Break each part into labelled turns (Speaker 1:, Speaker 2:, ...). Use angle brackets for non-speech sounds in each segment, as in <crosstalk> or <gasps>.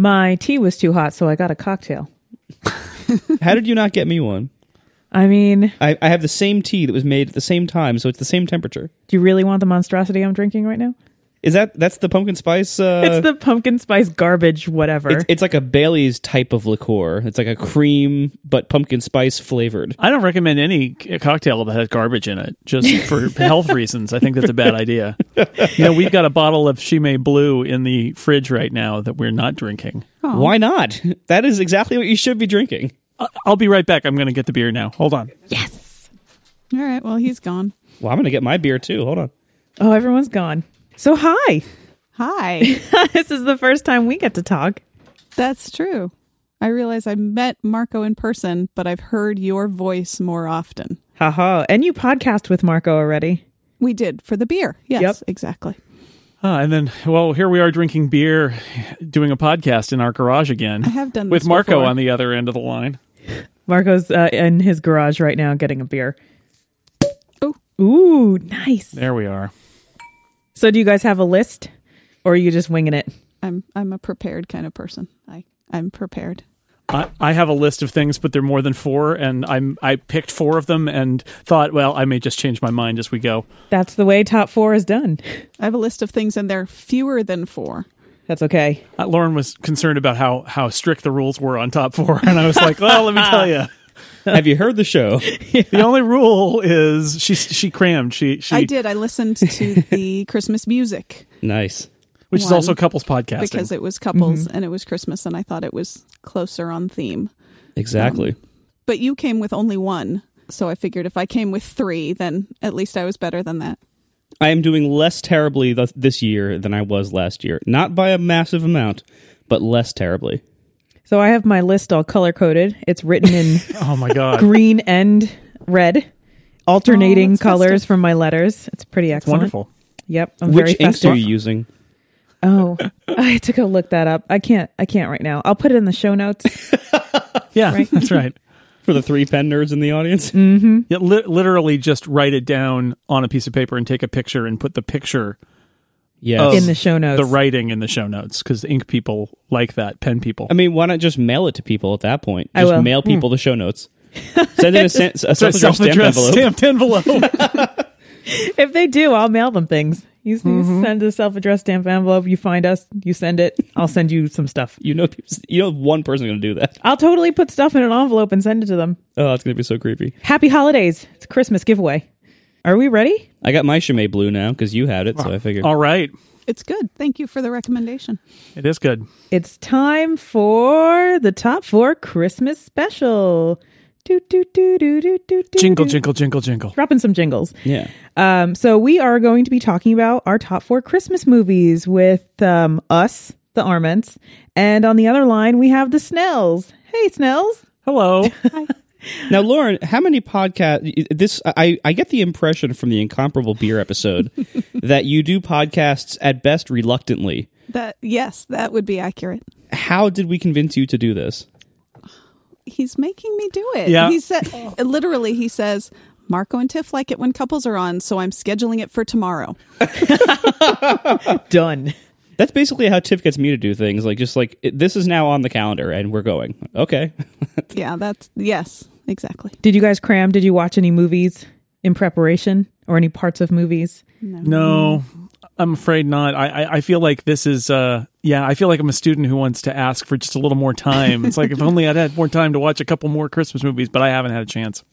Speaker 1: My tea was too hot, so I got a cocktail. <laughs>
Speaker 2: How did you not get me one?
Speaker 1: I mean,
Speaker 2: I, I have the same tea that was made at the same time, so it's the same temperature.
Speaker 1: do you really want the monstrosity I'm drinking right now?
Speaker 2: Is that that's the pumpkin spice? Uh,
Speaker 1: it's the pumpkin spice garbage, whatever.
Speaker 2: it's, it's like a Bailey's type of liqueur. It's like a cream but pumpkin spice flavored.
Speaker 3: I don't recommend any cocktail that has garbage in it, just <laughs> for health reasons. I think that's a bad idea. You know, we've got a bottle of Chimay Blue in the fridge right now that we're not drinking.
Speaker 2: Why not? That is exactly what you should be drinking.
Speaker 3: I'll be right back. I'm going to get the beer now. Hold on. Yes.
Speaker 4: All right. Well, he's gone.
Speaker 2: Well, I'm gonna get my beer too. Hold on.
Speaker 1: oh, everyone's gone. So, hi.
Speaker 4: Hi. <laughs>
Speaker 1: this is the first time we get to talk.
Speaker 4: That's true. I realize I met Marco in person, but I've heard your voice more often.
Speaker 1: Haha. And you podcast with Marco already.
Speaker 4: We did for the beer. Yes,
Speaker 1: Yep.
Speaker 4: exactly.
Speaker 3: Ah, and then, well, here we are drinking beer, doing a podcast in our garage again.
Speaker 4: I have done
Speaker 3: with Marco
Speaker 4: before.
Speaker 3: on the other end of the line.
Speaker 1: Marco's uh, in his garage right now getting a beer.
Speaker 4: Oh.
Speaker 1: Ooh, nice.
Speaker 3: There we are.
Speaker 1: So, do you guys have a list or are you just winging it?
Speaker 4: I'm I'm a prepared kind of person. I I'm prepared.
Speaker 3: I, I have a list of things, but they're more than four, and I'm I picked four of them and thought, well, I may just change my mind as we go.
Speaker 1: That's the way top four is done.
Speaker 4: I have a list of things and they're fewer than four.
Speaker 1: That's okay.
Speaker 3: Uh, Lauren was concerned about how how strict the rules were on top four, <laughs> and I was like, well, let me tell you, <laughs>
Speaker 2: have you heard the show?
Speaker 3: the only rule is she she crammed. She she
Speaker 4: I did. I listened to the <laughs> Christmas music
Speaker 2: Nice.
Speaker 3: which is
Speaker 4: one,
Speaker 3: also couples podcasting.
Speaker 4: because it was couples mm-hmm. and it was Christmas, and I thought it was closer on theme.
Speaker 2: Exactly.
Speaker 4: Um, but you came with only one, so I figured if I came with three, then at least I was better than that.
Speaker 2: I am doing less terribly th- this year than I was last year. Not by a massive amount, but less terribly.
Speaker 1: So, I have my list all color coded. It's written in <laughs>
Speaker 3: oh my god,
Speaker 1: green and red, alternating
Speaker 4: Oh,
Speaker 1: colors
Speaker 4: festive.
Speaker 1: from my letters. It's pretty excellent.
Speaker 3: wonderful.
Speaker 1: Yep. I'm very
Speaker 2: Which inks
Speaker 1: festive.
Speaker 2: are you using?
Speaker 1: Oh, I had to go look that up. I can't. I can't right now. I'll put it in the show notes. <laughs>
Speaker 3: Yeah,
Speaker 1: Right.
Speaker 3: that's right.
Speaker 2: For the three pen nerds in the audience? Mm-hmm.
Speaker 3: Yeah, li- literally just write it down on a piece of paper and take a picture and put the picture
Speaker 2: Yes.
Speaker 3: of
Speaker 1: In the show notes.
Speaker 3: the writing in the show notes because ink people like that, pen people.
Speaker 2: I mean, why not just mail it to people at that point?
Speaker 1: I
Speaker 2: Just
Speaker 1: will.
Speaker 2: mail hmm. people the show notes. <laughs> Send in a, sen- a
Speaker 3: It's a
Speaker 2: self-addressed stamp envelope.
Speaker 3: stamped envelope. <laughs>
Speaker 1: If they do, I'll mail them things. You, you mm-hmm. send a self-addressed stamp envelope. You find us. You send it. I'll send you some stuff.
Speaker 2: You know, you know, one person going to do that.
Speaker 1: I'll totally put stuff in an envelope and send it to them.
Speaker 2: Oh, that's going to be so creepy.
Speaker 1: Happy holidays! It's a Christmas giveaway. Are we ready?
Speaker 2: I got my Chimay Blue now because you had it, so I figured.
Speaker 3: All right,
Speaker 4: It's good. Thank you for the recommendation.
Speaker 3: it is good.
Speaker 1: It's time for the top four Christmas special. Do, do, do, do, do, do, do,
Speaker 3: Jingle,
Speaker 1: do.
Speaker 3: jingle, jingle, jingle.
Speaker 1: Dropping some jingles.
Speaker 2: Yeah.
Speaker 1: Um, so we are going to be talking about our top four Christmas movies with um, us, the Arments, and on the other line we have the Snells. Hey, Snells.
Speaker 3: Hello. <laughs>
Speaker 2: Now, Lauren, how many podcasts? This I I get the impression from the incomparable beer episode <laughs> that you do podcasts at best reluctantly.
Speaker 4: That yes, that would be accurate.
Speaker 2: How did we convince you to do this?
Speaker 4: He's making me do it.
Speaker 3: Yeah.
Speaker 4: He said literally he says Marco and Tiff like it when couples are on, so I'm scheduling it for tomorrow. <laughs>
Speaker 1: Done.
Speaker 2: That's basically how Tiff gets me to do things. Like just like it, this is now on the calendar and we're going. Okay. <laughs>
Speaker 4: yeah, that's yes, exactly.
Speaker 1: Did you guys cram? Did you watch any movies in preparation or any parts of movies?
Speaker 3: No, I'm afraid not. I, I, I feel like this is, uh, yeah, I feel like I'm a student who wants to ask for just a little more time. It's like if only I'd had more time to watch a couple more Christmas movies, but I haven't had a chance.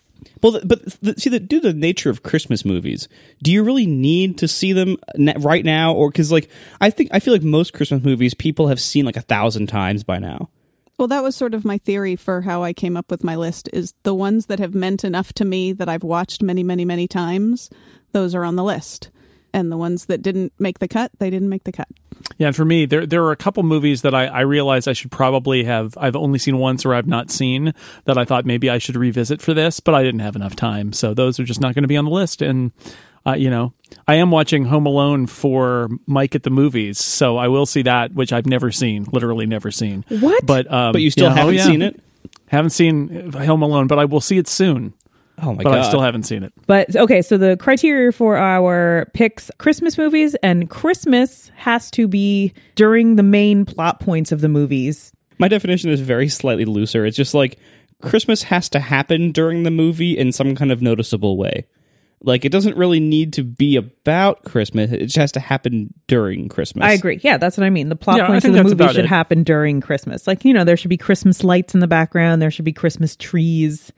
Speaker 2: Well, but th- see, the, due to the nature of Christmas movies, do you really need to see them na- right now, or because like I think I feel like most Christmas movies people have seen like a thousand times by now.
Speaker 4: Well, that was sort of my theory for how I came up with my list is the ones that have meant enough to me that I've watched many, many, many times, those are on the list. And the ones that didn't make the cut, they didn't make the cut.
Speaker 3: Yeah, and for me, there there are a couple movies that I, I realized I should probably have I've only seen once or I've not seen that I thought maybe I should revisit for this, but I didn't have enough time. So those are just not going to be on the list. And uh, you know, I am watching Home Alone for Mike at the movies, so I will see that, which I've never seen, literally never seen.
Speaker 1: What?
Speaker 3: But um,
Speaker 2: But you still
Speaker 3: yeah, oh,
Speaker 2: haven't
Speaker 3: yeah.
Speaker 2: seen it.
Speaker 3: Haven't seen Home Alone, but I will see it soon.
Speaker 2: Oh my god.
Speaker 3: but
Speaker 2: god!
Speaker 3: I still haven't seen it.
Speaker 1: But okay, so the criteria for our picks Christmas movies and Christmas has to be during the main plot points of the movies.
Speaker 2: My definition is very slightly looser. It's just like Christmas has to happen during the movie in some kind of noticeable way. Like it doesn't really need to be about Christmas. It just has to happen during Christmas.
Speaker 1: I agree. Yeah, that's what I mean. The plot
Speaker 3: Yeah,
Speaker 1: points of the movie should
Speaker 3: it.
Speaker 1: happen during Christmas. Like, you know, there should be Christmas lights in the background, there should be Christmas trees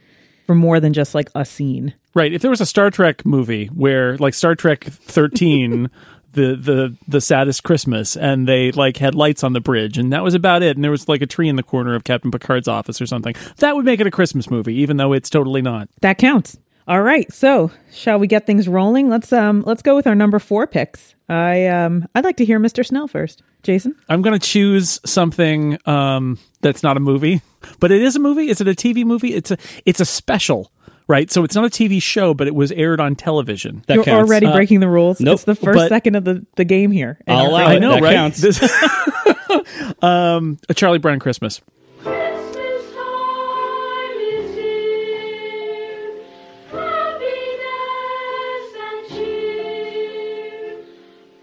Speaker 1: for more than just like a scene.
Speaker 3: Right. If there was a Star Trek movie where like Star Trek 13 <laughs> the the the saddest Christmas and they like had lights on the bridge and that was about it and there was like a tree in the corner of Captain Picard's office or something. That would make it a Christmas movie even though it's totally not.
Speaker 1: That counts. All right. So, shall we get things rolling? Let's um let's go with our number 4 picks. I um I'd like to hear Mr. Snell first. Jason?
Speaker 3: I'm going to choose something um that's not a movie, but it is a movie. Is it a TV movie? It's a it's a special, right? So it's not a TV show, but it was aired on television.
Speaker 2: That
Speaker 1: You're
Speaker 2: counts.
Speaker 1: already
Speaker 3: Uh,
Speaker 1: breaking the rules.
Speaker 2: nope,
Speaker 1: it's the first second of the, the game here.
Speaker 2: I'll allow it.
Speaker 3: I know,
Speaker 2: that
Speaker 3: right?
Speaker 2: counts.
Speaker 3: This- <laughs> um, a Charlie Brown Christmas.
Speaker 5: Christmas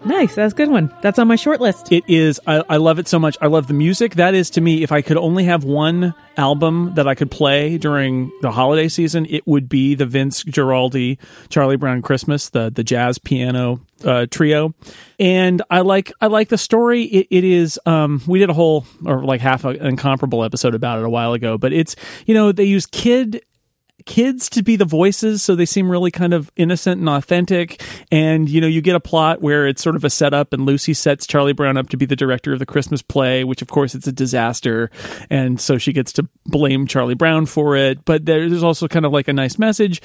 Speaker 1: Nice. That's a good one. That's on my short list.
Speaker 3: It is. I, I love it so much. I love the music. That is to me, if I could only have one album that I could play during the holiday season, it would be the Vince Guaraldi Charlie Brown Christmas, the the jazz piano uh, trio. And I like I like the story. It, it is. Um, we did a whole or like half an incomparable episode about it a while ago, but it's you know they use kid kids to be the voices so they seem really kind of innocent and authentic. And you know you get a plot where it's sort of a setup and lucy sets charlie brown up to be the director of the christmas play which of course it's a disaster. And so she gets to blame charlie brown for it. But there's also kind of like a nice message.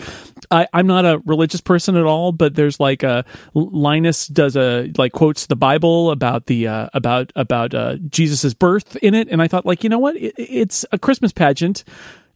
Speaker 3: I, i'm not a religious person at all but there's like a linus does a like quotes the bible about the uh, about about uh, jesus's birth in it. And i thought like you know what? It, it's a christmas pageant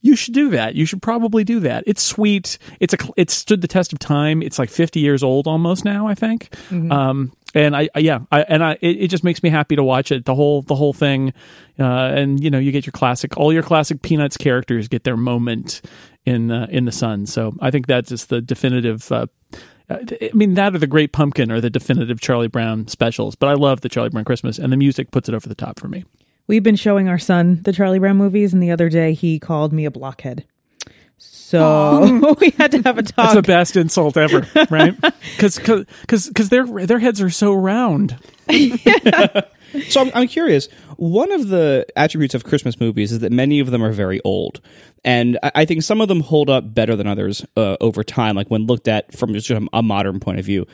Speaker 3: you should do that. You should probably do that. It's sweet. It's a. It stood the test of time. It's like fifty years old almost now. I think. Um, and I, I yeah, I, and I, it, it just makes me happy to watch it. The whole, the whole thing, uh, and you know, you get your classic, all your classic Peanuts characters get their moment in uh, in the sun. So I think that's just the definitive. Uh, I mean, that or the Great Pumpkin are the definitive Charlie Brown specials. But I love the Charlie Brown Christmas, and the music puts it over the top for me.
Speaker 1: We've been showing our son the Charlie Brown movies, and the other day he called me a blockhead. So <laughs> we had to have a talk.
Speaker 3: That's
Speaker 1: talk.
Speaker 3: the best insult ever, right? <laughs> Because because their their heads are so round. <laughs>
Speaker 2: So I'm, I'm curious. One of the attributes of Christmas movies is that many of them are very old, and I, I think some of them hold up better than others uh, over time. Like when looked at from just a, a modern point of view.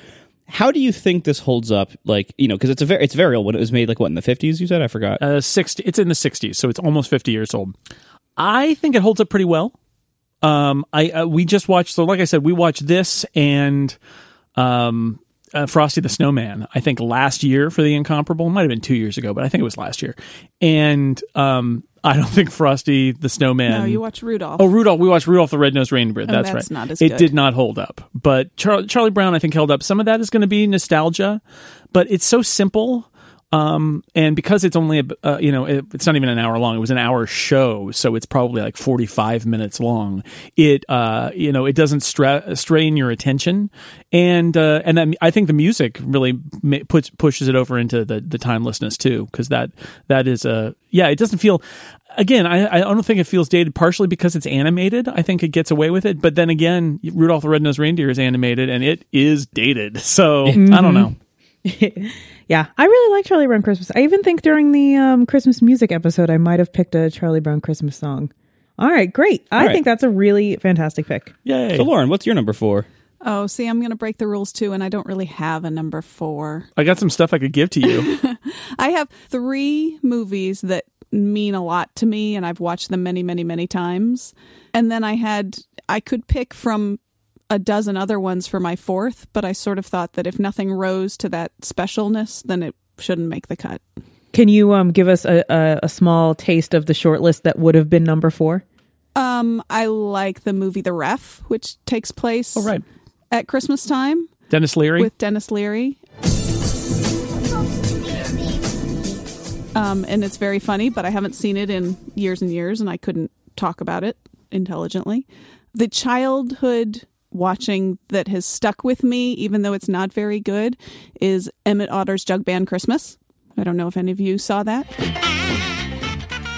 Speaker 2: How do you think this holds up? Like you know, because it's a very it's very old. When it was made, like what in the fifties? You said I forgot.
Speaker 3: Uh, sixty. It's in the sixties, so it's almost fifty years old. I think it holds up pretty well. Um, I uh, we just watched. So, like I said, we watched this and um, uh, Frosty the Snowman. I think last year for the incomparable. It might have been two years ago, but I think it was last year. And um, I don't think Frosty the Snowman.
Speaker 4: No, you watch Rudolph.
Speaker 3: Oh, Rudolph. We watched Rudolph the Red-Nosed Reindeer. That's,
Speaker 4: that's
Speaker 3: right.
Speaker 4: not as
Speaker 3: it
Speaker 4: good.
Speaker 3: did not hold up. But Char- Charlie Brown, I think, held up. Some of that is going to be nostalgia, but it's so simple. Um, and because it's only, a, uh, you know, it, it's not even an hour long. It was an hour show, so it's probably like forty-five minutes long. It, uh, you know, it doesn't stra- strain your attention, and uh, and that, I think the music really puts pushes it over into the the timelessness too, because that that is a yeah, it doesn't feel. Again, I, I don't think it feels dated partially because it's animated. I think it gets away with it, but then again, Rudolph the Red-Nosed Reindeer is animated and it is dated. <laughs> So I don't know. <laughs>
Speaker 1: yeah, I really like Charlie Brown Christmas. I even think during the um, Christmas music episode, I might have picked a Charlie Brown Christmas song. All right, great. I
Speaker 2: right.
Speaker 1: think that's a really fantastic pick.
Speaker 3: Yay!
Speaker 2: so Lauren, what's your number four?
Speaker 4: Oh, see, I'm going to break the rules too, and I don't really have a number four.
Speaker 3: I got some stuff I could give to you. <laughs>
Speaker 4: I have three movies that mean a lot to me, and I've watched them many, many, many times. And then I had, I could pick from a dozen other ones for my fourth, but I sort of thought that if nothing rose to that specialness, then it shouldn't make the cut.
Speaker 1: Can you um, give us a, a, a small taste of the shortlist that would have been number four?
Speaker 4: Um, I like the movie The Ref, which takes place
Speaker 3: oh, right.
Speaker 4: at Christmas time
Speaker 3: Denis Leary.
Speaker 4: with Denis Leary. Um, and it's very funny, but I haven't seen it in years and years, and I couldn't talk about it intelligently. the childhood watching that has stuck with me, even though it's not very good, is Emmett Otter's Jug Band Christmas. I don't know if any of you saw that.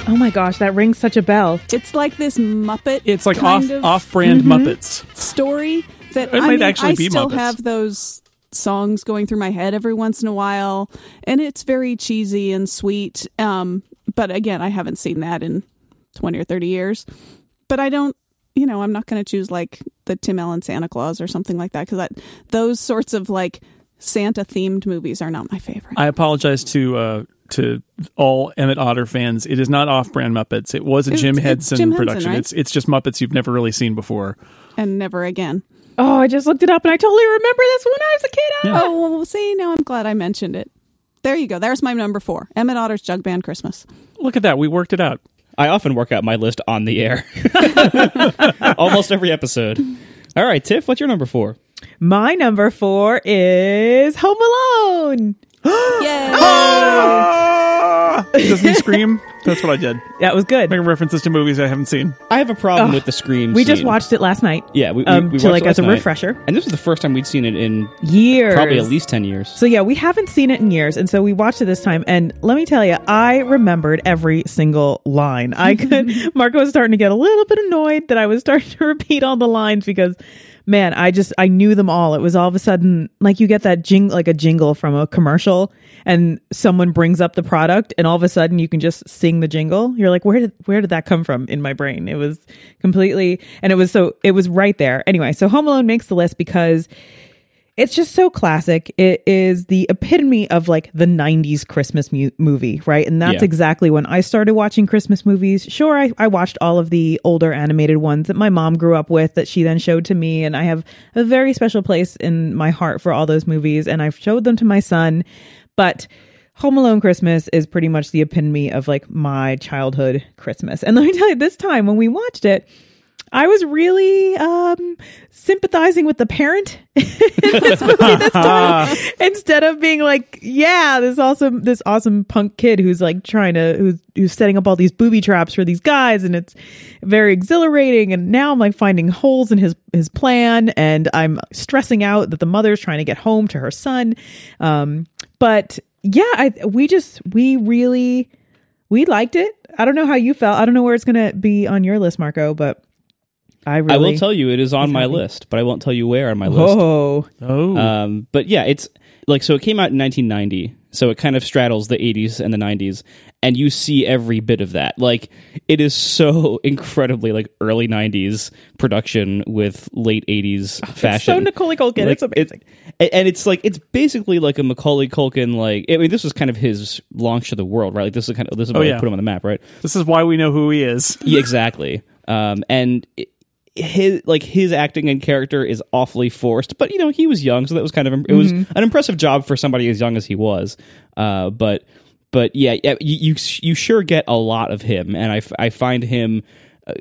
Speaker 1: Oh my gosh, that rings such a bell.
Speaker 4: It's like this Muppet.
Speaker 3: It's like
Speaker 4: kind
Speaker 3: off
Speaker 4: of
Speaker 3: off brand Muppets.
Speaker 4: story that
Speaker 3: It
Speaker 4: I
Speaker 3: might
Speaker 4: mean,
Speaker 3: actually
Speaker 4: I
Speaker 3: be
Speaker 4: still
Speaker 3: Muppets.
Speaker 4: have those songs going through my head every once in a while, and it's very cheesy and sweet. Um, but again, I haven't seen that in twenty or thirty years. But I don't, you know, I'm not going to choose like the Tim Allen Santa Claus or something like that because that those sorts of like Santa themed movies are not my favorite.
Speaker 3: I apologize to uh, to all Emmett Otter fans. It is not off brand Muppets. It was a
Speaker 4: It's-
Speaker 3: Jim
Speaker 4: it's
Speaker 3: Henson
Speaker 4: Jim Henson,
Speaker 3: production.
Speaker 4: right?
Speaker 3: It's it's just Muppets you've never really seen before.
Speaker 4: and never again.
Speaker 1: Oh, I just looked it up and I totally remember this when I was a kid.
Speaker 3: Yeah.
Speaker 4: Oh, well, see, now I'm glad I mentioned it. There you go. There's my number four. Emmett Otter's Jug Band Christmas.
Speaker 3: Look at that. We worked it out.
Speaker 2: I often work out my list on the air. <laughs> Almost every episode. All right, Tiff, what's your number four?
Speaker 1: My number four is Home Alone. <gasps>
Speaker 4: Yay! <gasps> Ah!
Speaker 3: Doesn't he scream? <laughs> That's what I did.
Speaker 1: That was good.
Speaker 3: Making references to movies I haven't seen.
Speaker 2: I have a problem
Speaker 1: Ugh.
Speaker 2: with the scream.
Speaker 1: We just
Speaker 2: scene.
Speaker 1: watched it last night.
Speaker 2: Yeah, we, we,
Speaker 1: um,
Speaker 2: we
Speaker 1: to
Speaker 2: watched
Speaker 1: like
Speaker 2: it
Speaker 1: as a
Speaker 2: night.
Speaker 1: refresher.
Speaker 2: and this was the first time we'd seen it in
Speaker 1: Years,
Speaker 2: probably at least ten years.
Speaker 1: So yeah, we haven't seen it in years, and so we watched it this time. And let me tell you, I remembered every single line. I could. <laughs> Marco was starting to get a little bit annoyed that I was starting to repeat all the lines because, man, I just I knew them all. It was all of a sudden like you get that jing like a jingle from a commercial, and someone brings up the product, and all of a sudden you can just sing the jingle. You're like, where did where did that come from in my brain? It was completely, and it was so it was right there. Anyway, so Home Alone makes the list because it's just so classic. It is the epitome of like the 90s Christmas mu- movie, right? And that's
Speaker 2: Yeah.
Speaker 1: exactly when I started watching Christmas movies. Sure, I, I watched all of the older animated ones that my mom grew up with that she then showed to me. And I have a very special place in my heart for all those movies. And I've showed them to my son. But Home Alone Christmas is pretty much the epitome of like my childhood Christmas. And let me tell you, this time when we watched it, I was really um, sympathizing with the parent <laughs> in this movie this <laughs> time, instead of being like, "Yeah, this awesome, this awesome punk kid who's like trying to who's who's setting up all these booby traps for these guys," and it's very exhilarating. And now I'm like finding holes in his his plan, and I'm stressing out that the mother's trying to get home to her son. Um, but yeah, I, we just we really we liked it. I don't know how you felt. I don't know where it's gonna be on your list, Marco, but I really
Speaker 2: I will tell you it is on my
Speaker 1: happy.
Speaker 2: list, but I won't tell you where on my list.
Speaker 1: Oh,
Speaker 3: Oh.
Speaker 2: Um, but yeah, it's like so. It came out in 1990, so it kind of straddles the 80s and the 90s, and you see every bit of that. Like it is so <laughs> incredibly like early 90s production with late 80s fashion.
Speaker 1: so Nicole Culkin.
Speaker 2: Like,
Speaker 1: it's amazing.
Speaker 2: It, and it's like it's basically like a Macaulay Culkin. Like I mean, this was kind of his launch to the world, right? Like this is kind of this is what
Speaker 3: yeah.
Speaker 2: put him on the map, right?
Speaker 3: this is why we know who he is.
Speaker 2: Yeah, exactly. Um, and it- his like his acting and character is awfully forced, but you know he was young, so that was kind of it was an impressive job for somebody as young as he was. Uh, but but yeah, yeah, you you, you sure get a lot of him, and I, f- I find him uh,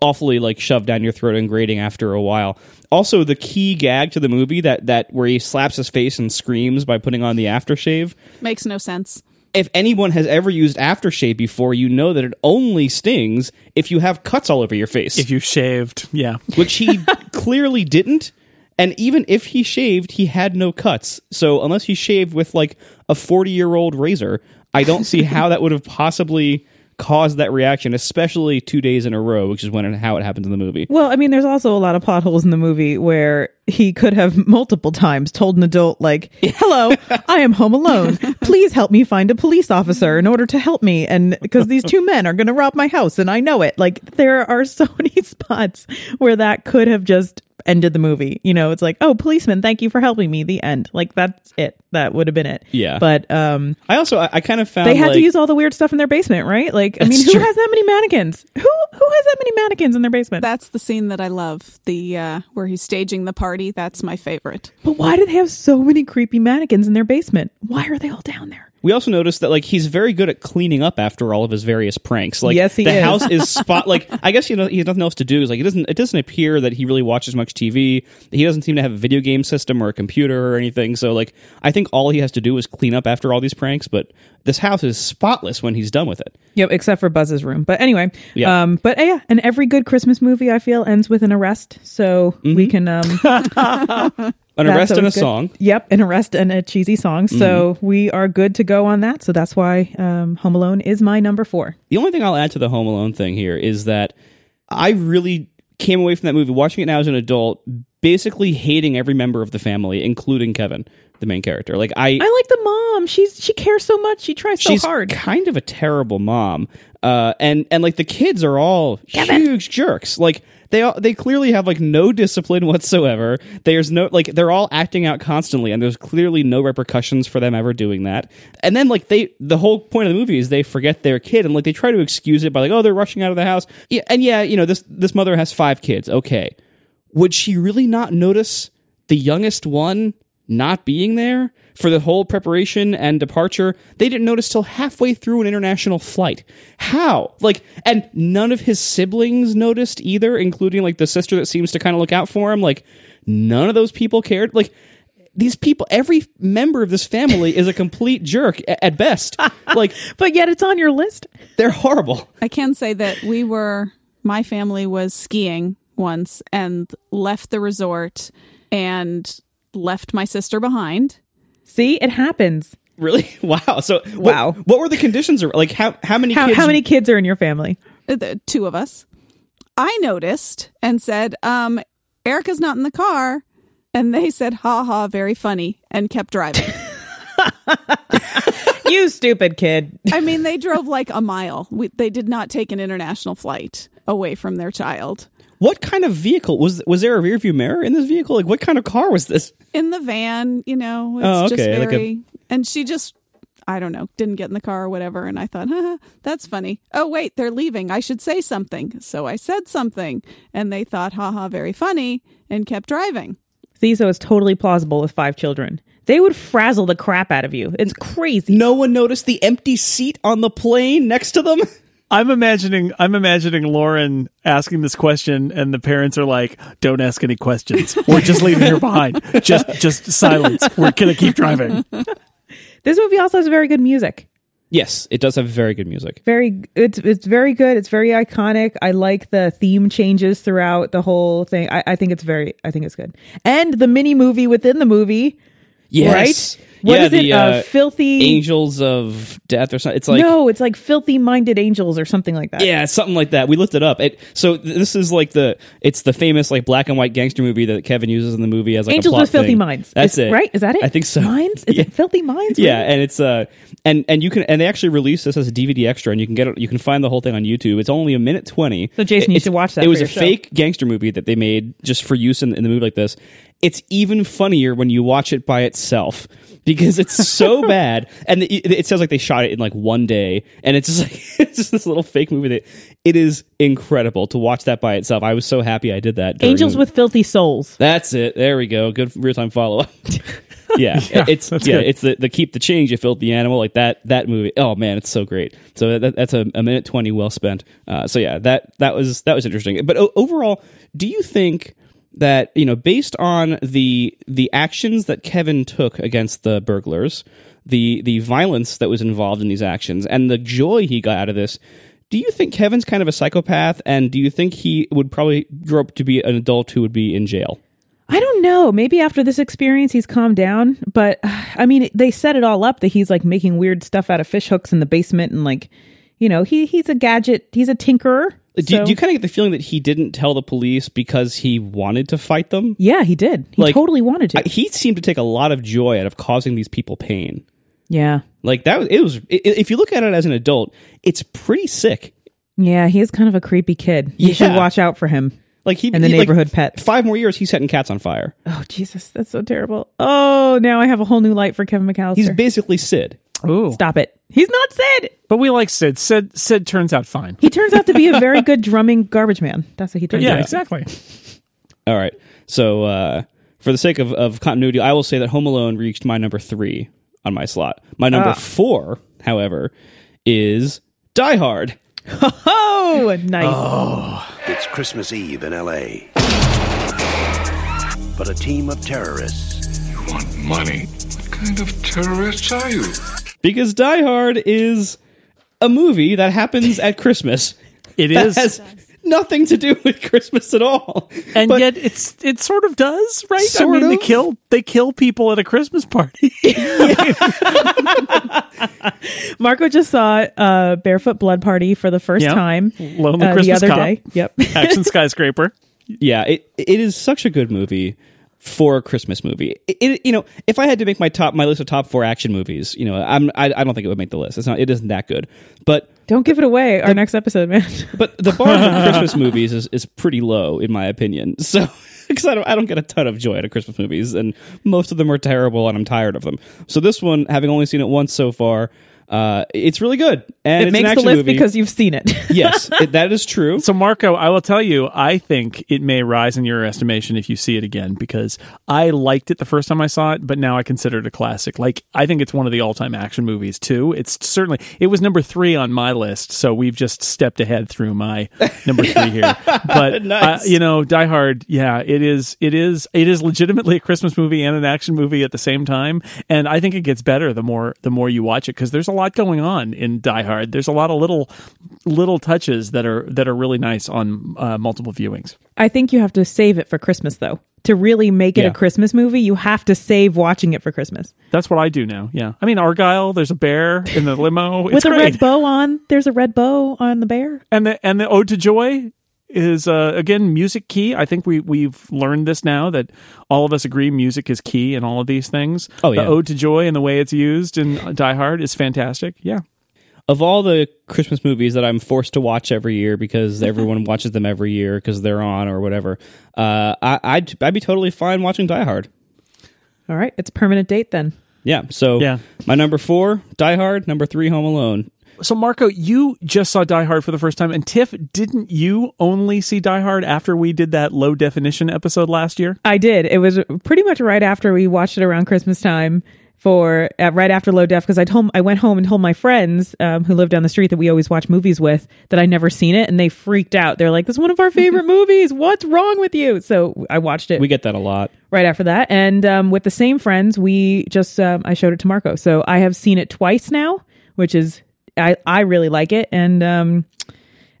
Speaker 2: awfully like shoved down your throat and grating after a while. Also, the key gag to the movie that that where he slaps his face and screams by putting on the aftershave
Speaker 4: Makes no sense.
Speaker 2: If anyone has ever used aftershave before, you know that it only stings if you have cuts all over your face,
Speaker 3: If you shaved, yeah.
Speaker 2: which he <laughs> clearly didn't. And even if he shaved, he had no cuts. So unless he shaved with like a 40 year old razor, I don't see how that would have possibly caused that reaction, especially two days in a row, which is when and how it happens in the movie.
Speaker 1: Well, I mean, there's also a lot of plot holes in the movie where he could have <laughs> multiple times told an adult, like, "Hello, <laughs> I am home alone. Please help me find a police officer in order to help me." And because these two men are going to rob my house, and I know it. Like, there are so <laughs> many spots where that could have just ended the movie. You know, it's like, "Oh, policeman, thank you for helping me." The end. Like, that's it. That would have been it.
Speaker 2: Yeah.
Speaker 1: But um,
Speaker 2: I also I, I kind of found
Speaker 1: they had
Speaker 2: like,
Speaker 1: to use all the weird stuff in their basement, right? Like, I mean, who
Speaker 2: true.
Speaker 1: has that many mannequins? Who who has that many mannequins in their basement?
Speaker 4: That's the scene that I love. The uh, where he's staging the party. That's my favorite.
Speaker 1: But why do they have so many creepy mannequins in their basement? Why are they all down there?
Speaker 2: We also noticed that like he's very good at cleaning up after all of his various pranks. Like
Speaker 1: Yes, he
Speaker 2: the
Speaker 1: is.
Speaker 2: house is <laughs> spot like I guess you know he has nothing else to do. Is like it doesn't it doesn't appear that he really watches much TV. He doesn't seem to have a video game system or a computer or anything. So like I think all he has to do is clean up after all these pranks. But this house is spotless when he's done with it.
Speaker 1: Yep, except for Buzz's room. But anyway,
Speaker 2: Yeah.
Speaker 1: um, but uh, yeah, and every good Christmas movie I feel ends with an arrest, so we can um, <laughs> <laughs>
Speaker 2: An
Speaker 1: that's
Speaker 2: arrest and a
Speaker 1: good.
Speaker 2: song.
Speaker 1: Yep, an arrest and a cheesy song. So we are good to go on that. So that's why um, Home Alone is my number four.
Speaker 2: The only thing I'll add to the Home Alone thing here is that I really came away from that movie watching it now as an adult, basically hating every member of the family, including Kevin, the main character. Like I,
Speaker 1: I like the mom. She's she cares so much. She tries so
Speaker 2: she's
Speaker 1: hard.
Speaker 2: kind of a terrible mom, uh, and and like the kids are all huge jerks. Like they all, they clearly have like no discipline whatsoever. There's no like they're all acting out constantly, and there's clearly no repercussions for them ever doing that. And then like they the whole point of the movie is they forget their kid, and like they try to excuse it by like oh they're rushing out of the house. Yeah, and yeah, you know this this mother has five kids. Okay, would she really not notice the youngest one not being there for the whole preparation and departure? They didn't notice till halfway through an international flight. How? Like, and none of his siblings noticed either, including like the sister that seems to kind of look out for him. Like, none of those people cared. Like, these people, every member of this family is a complete jerk at best. <laughs> Like,
Speaker 1: but yet it's on your list.
Speaker 2: they're horrible.
Speaker 4: I can say that we were, my family was skiing once and left the resort and left my sister behind.
Speaker 1: See, it happens.
Speaker 2: Really? <laughs> Wow. So, what-
Speaker 1: Wow.
Speaker 2: What, were the conditions? Or like, how how many
Speaker 1: How
Speaker 2: kids?
Speaker 1: how many kids are in your family?
Speaker 4: Uh, The two of us. I noticed and said, um, Erica's not in the car. And they said, ha ha, very funny, and kept driving. <laughs>
Speaker 1: you stupid kid.
Speaker 4: I mean, they drove like a mile. We, they did not take an international flight away from their child.
Speaker 2: What kind of vehicle was was there a rear view mirror in this vehicle? Like what kind of car was this?
Speaker 4: In the van, you know, it's
Speaker 2: Oh,
Speaker 4: just
Speaker 2: okay, like a-
Speaker 4: and she just, I don't know, didn't get in the car or whatever. And I thought, <laughs> Haha, that's funny. Oh, wait, they're leaving. I should say something. So I said something. And they thought, haha, very funny, and kept driving.
Speaker 1: See, is totally plausible with five children. They would frazzle the crap out of you. It's crazy.
Speaker 2: No one noticed the empty seat on the plane next to them. <laughs>
Speaker 3: I'm imagining I'm imagining Lauren asking this question and the parents are like, "Don't ask any questions. We're just leaving her behind. Just just silence. We're going to keep driving."
Speaker 1: This movie also has very good music.
Speaker 2: Yes, it does have very good music.
Speaker 1: Very, it's it's very good. It's very iconic. I like the theme changes throughout the whole thing. I, I think it's very, I think it's good. And the mini movie within the movie,
Speaker 2: Yes.
Speaker 1: right? What
Speaker 2: yeah,
Speaker 1: is it? uh,
Speaker 2: uh,
Speaker 1: filthy.
Speaker 2: Angels of Death or something. It's like
Speaker 1: no, it's like filthy minded angels or something like that.
Speaker 2: Yeah, something like that. We looked it up. It, so th- this is like the it's the famous like black and white gangster movie that Kevin uses in the movie as like
Speaker 1: Angels
Speaker 2: a plot
Speaker 1: with filthy
Speaker 2: thing.
Speaker 1: minds.
Speaker 2: That's
Speaker 1: Is-
Speaker 2: it,
Speaker 1: right? Is that it?
Speaker 2: I think so.
Speaker 1: Minds? Is <laughs>
Speaker 2: yeah.
Speaker 1: it filthy minds?
Speaker 2: Yeah, and it's uh and and you can and they actually released this as a DVD extra, and you can get it. You can find the whole thing on YouTube. It's only a minute twenty.
Speaker 1: So, Jason, you
Speaker 2: It's-
Speaker 1: should watch that
Speaker 2: It was a
Speaker 1: show.
Speaker 2: fake gangster movie that they made just for use in, in the movie like this. It's even funnier when you watch it by itself because it's so <laughs> bad, and it, it sounds like they shot it in like one day, and it's just like <laughs> it's just this little fake movie that it is incredible to watch that by itself. I was so happy I did that.
Speaker 1: Angels with filthy souls.
Speaker 2: that's it. There we go. Good real time follow up. <laughs> yeah, it's yeah,
Speaker 3: good.
Speaker 2: it's the, the keep the change you filthy animal like that that movie. Oh man, it's so great. So that, that's a, a minute twenty well spent. Uh, so yeah, that that was that was interesting. But o- overall, do you think that you know based on the the actions that Kevin took against the burglars, the the violence that was involved in these actions, and the joy he got out of this? Do you think Kevin's kind of a psychopath, and do you think he would probably grow up to be an adult who would be in jail?
Speaker 1: I don't know. Maybe after this experience, he's calmed down. But <sighs> I mean, they set it all up that he's like making weird stuff out of fish hooks in the basement, and like, you know, he he's a gadget. He's a tinkerer.
Speaker 2: Do,
Speaker 1: So-
Speaker 2: do you kind of get the feeling that he didn't tell the police because he wanted to fight them?
Speaker 1: yeah, he did. He
Speaker 2: Like,
Speaker 1: totally wanted to.
Speaker 2: I- He seemed to take a lot of joy out of causing these people pain.
Speaker 1: yeah,
Speaker 2: Like that was it was. i- If you look at it as an adult, it's pretty sick.
Speaker 1: yeah. He is kind of a creepy kid. You should watch out for him.
Speaker 2: Like he
Speaker 1: And the
Speaker 2: he- like,
Speaker 1: neighborhood pet.
Speaker 2: Five more years, he's setting cats on fire.
Speaker 1: Oh Jesus, that's so terrible. Oh, now I have a whole new light for Kevin McAllister.
Speaker 2: He's basically Sid.
Speaker 3: Ooh.
Speaker 1: Stop it. He's not Sid.
Speaker 3: But we like Sid. Sid Sid turns out fine.
Speaker 1: He turns out to be a very good drumming garbage man. That's what he turns
Speaker 3: Yeah,
Speaker 1: out.
Speaker 3: Yeah, exactly.
Speaker 2: All right. So uh, for the sake of, of continuity, I will say that Home Alone reached my number three on my slot. My number
Speaker 1: Ah.
Speaker 2: four, however, is Die Hard. <laughs>
Speaker 1: Oh, nice.
Speaker 6: It's Christmas Eve in LA. But a team of terrorists You
Speaker 7: want money. What kind of terrorists are you?
Speaker 2: Because Die Hard is a movie that happens at Christmas. <laughs>
Speaker 3: It
Speaker 2: That
Speaker 3: is,
Speaker 2: has nothing to do with Christmas at all.
Speaker 3: and
Speaker 2: But-
Speaker 3: yet it's it sort of does, right? I
Speaker 2: Sort
Speaker 3: mean, they kill they kill people at a Christmas party. <laughs> <laughs>
Speaker 1: Marco just saw uh, Barefoot Blood Party for the first
Speaker 3: Yeah.
Speaker 1: time
Speaker 3: Lonely
Speaker 1: uh, the
Speaker 3: Christmas
Speaker 1: other
Speaker 3: Cop.
Speaker 1: day. Yep.
Speaker 3: Action skyscraper.
Speaker 2: yeah, it it is such a good movie for a Christmas movie. It, it- you know, if I had to make my top my list of top four action movies, you know, I'm I, I don't think it would make the list. It's not it isn't that good. But
Speaker 1: Don't give it away. Our next episode, man. <laughs>
Speaker 2: but the bar for Christmas movies is, is pretty low in my opinion. <laughs> So because I don't I don't get a ton of joy out of Christmas movies, and most of them are terrible, and I'm tired of them. So this one, having only seen it once so far, uh, it's really good, and
Speaker 1: it
Speaker 2: it's
Speaker 1: makes
Speaker 2: an
Speaker 1: the list
Speaker 2: movie.
Speaker 1: because you've seen it. <laughs>
Speaker 2: yes, it, that is true.
Speaker 3: So, Marco, I will tell you, I think it may rise in your estimation if you see it again because I liked it the first time I saw it, but now I consider it a classic. Like, I think it's one of the all time action movies, too. It's certainly, it was number three on my list, so we've just stepped ahead through my number <laughs> three here. But, <laughs>
Speaker 2: Nice.
Speaker 3: uh, you know, Die Hard, yeah, it is, it is, it is legitimately a Christmas movie and an action movie at the same time. And I think it gets better the more, the more you watch it because there's a lot going on in Die Hard. There's a lot of little, little touches that are that are really nice on uh, multiple viewings.
Speaker 1: I think you have to save it for Christmas, though. To really make it
Speaker 2: Yeah.
Speaker 1: a Christmas movie, you have to save watching it for Christmas.
Speaker 3: That's what I do now. Yeah, I mean Argyle. There's a bear in the limo. <laughs> It's
Speaker 1: With a
Speaker 3: great.
Speaker 1: red bow on. There's a red bow on the bear.
Speaker 3: and the and the Ode to Joy is uh, again music key. I think we we've learned this now that all of us agree music is key in all of these things.
Speaker 2: Oh, yeah.
Speaker 3: the Ode to Joy and the way it's used in Die Hard is fantastic. Yeah,
Speaker 2: of all the Christmas movies that I'm forced to watch every year because <laughs> everyone watches them every year because they're on or whatever, uh, I, I'd I'd be totally fine watching Die Hard.
Speaker 1: All right. It's a permanent date then.
Speaker 2: Yeah. So
Speaker 3: Yeah.
Speaker 2: my number four, Die Hard. Number three, Home Alone.
Speaker 3: So Marco, you just saw Die Hard for the first time, and Tiff, didn't you only see Die Hard after we did that low definition episode last year?
Speaker 1: I did. It was pretty much right after we watched it around Christmas time for uh, right after Low Def because I told I went home and told my friends um, who live down the street that we always watch movies with that I never seen it and they freaked out. They're like, "This is one of our favorite <laughs> movies. What's wrong with you?" So I watched it
Speaker 2: We get that a lot.
Speaker 1: right after that, and um, with the same friends, we just um, I showed it to Marco. So I have seen it twice now, which is I I really like it, and um,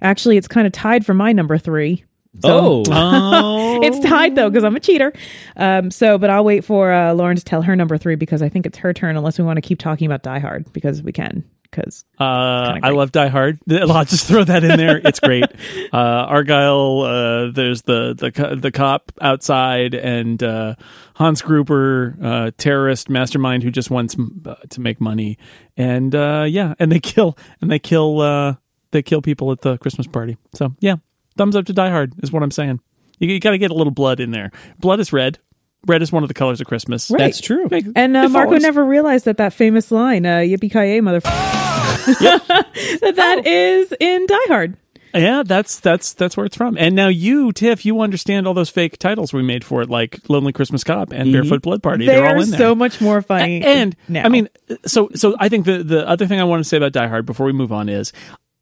Speaker 1: actually it's kind of tied for my number three.
Speaker 2: oh,
Speaker 3: Oh, <laughs>
Speaker 1: It's tied though because I'm a cheater. Um, so, but I'll wait for uh, Lauren to tell her number three because I think it's her turn. Unless we want to keep talking about Die Hard because we can. Because
Speaker 3: Uh, I love Die Hard. <laughs> I'll just throw that in there. It's great. <laughs> Uh, Argyle. Uh, there's the the the cop outside, and uh, Hans Gruber, uh, terrorist mastermind who just wants uh, to make money. And uh, yeah, and they kill and they kill uh, they kill people at the Christmas party. So yeah, thumbs up to Die Hard is what I'm saying. You, you got to get a little blood in there. Blood is red. Red is one of the colors of Christmas.
Speaker 1: Right.
Speaker 2: that's true.
Speaker 3: Make-
Speaker 1: and uh, Marco
Speaker 3: follows.
Speaker 1: never realized that that famous line, uh, "Yippee ki mother," <laughs> that that is in Die Hard.
Speaker 3: Yeah, that's that's that's where it's from. And now you, Tiff, you understand all those fake titles we made for it, like Lonely Christmas Cop and Barefoot Blood Party.
Speaker 1: They
Speaker 3: They're all in there.
Speaker 1: so much more funny.
Speaker 3: and
Speaker 1: now.
Speaker 3: I mean, so so I think the the other thing I want to say about Die Hard before we move on is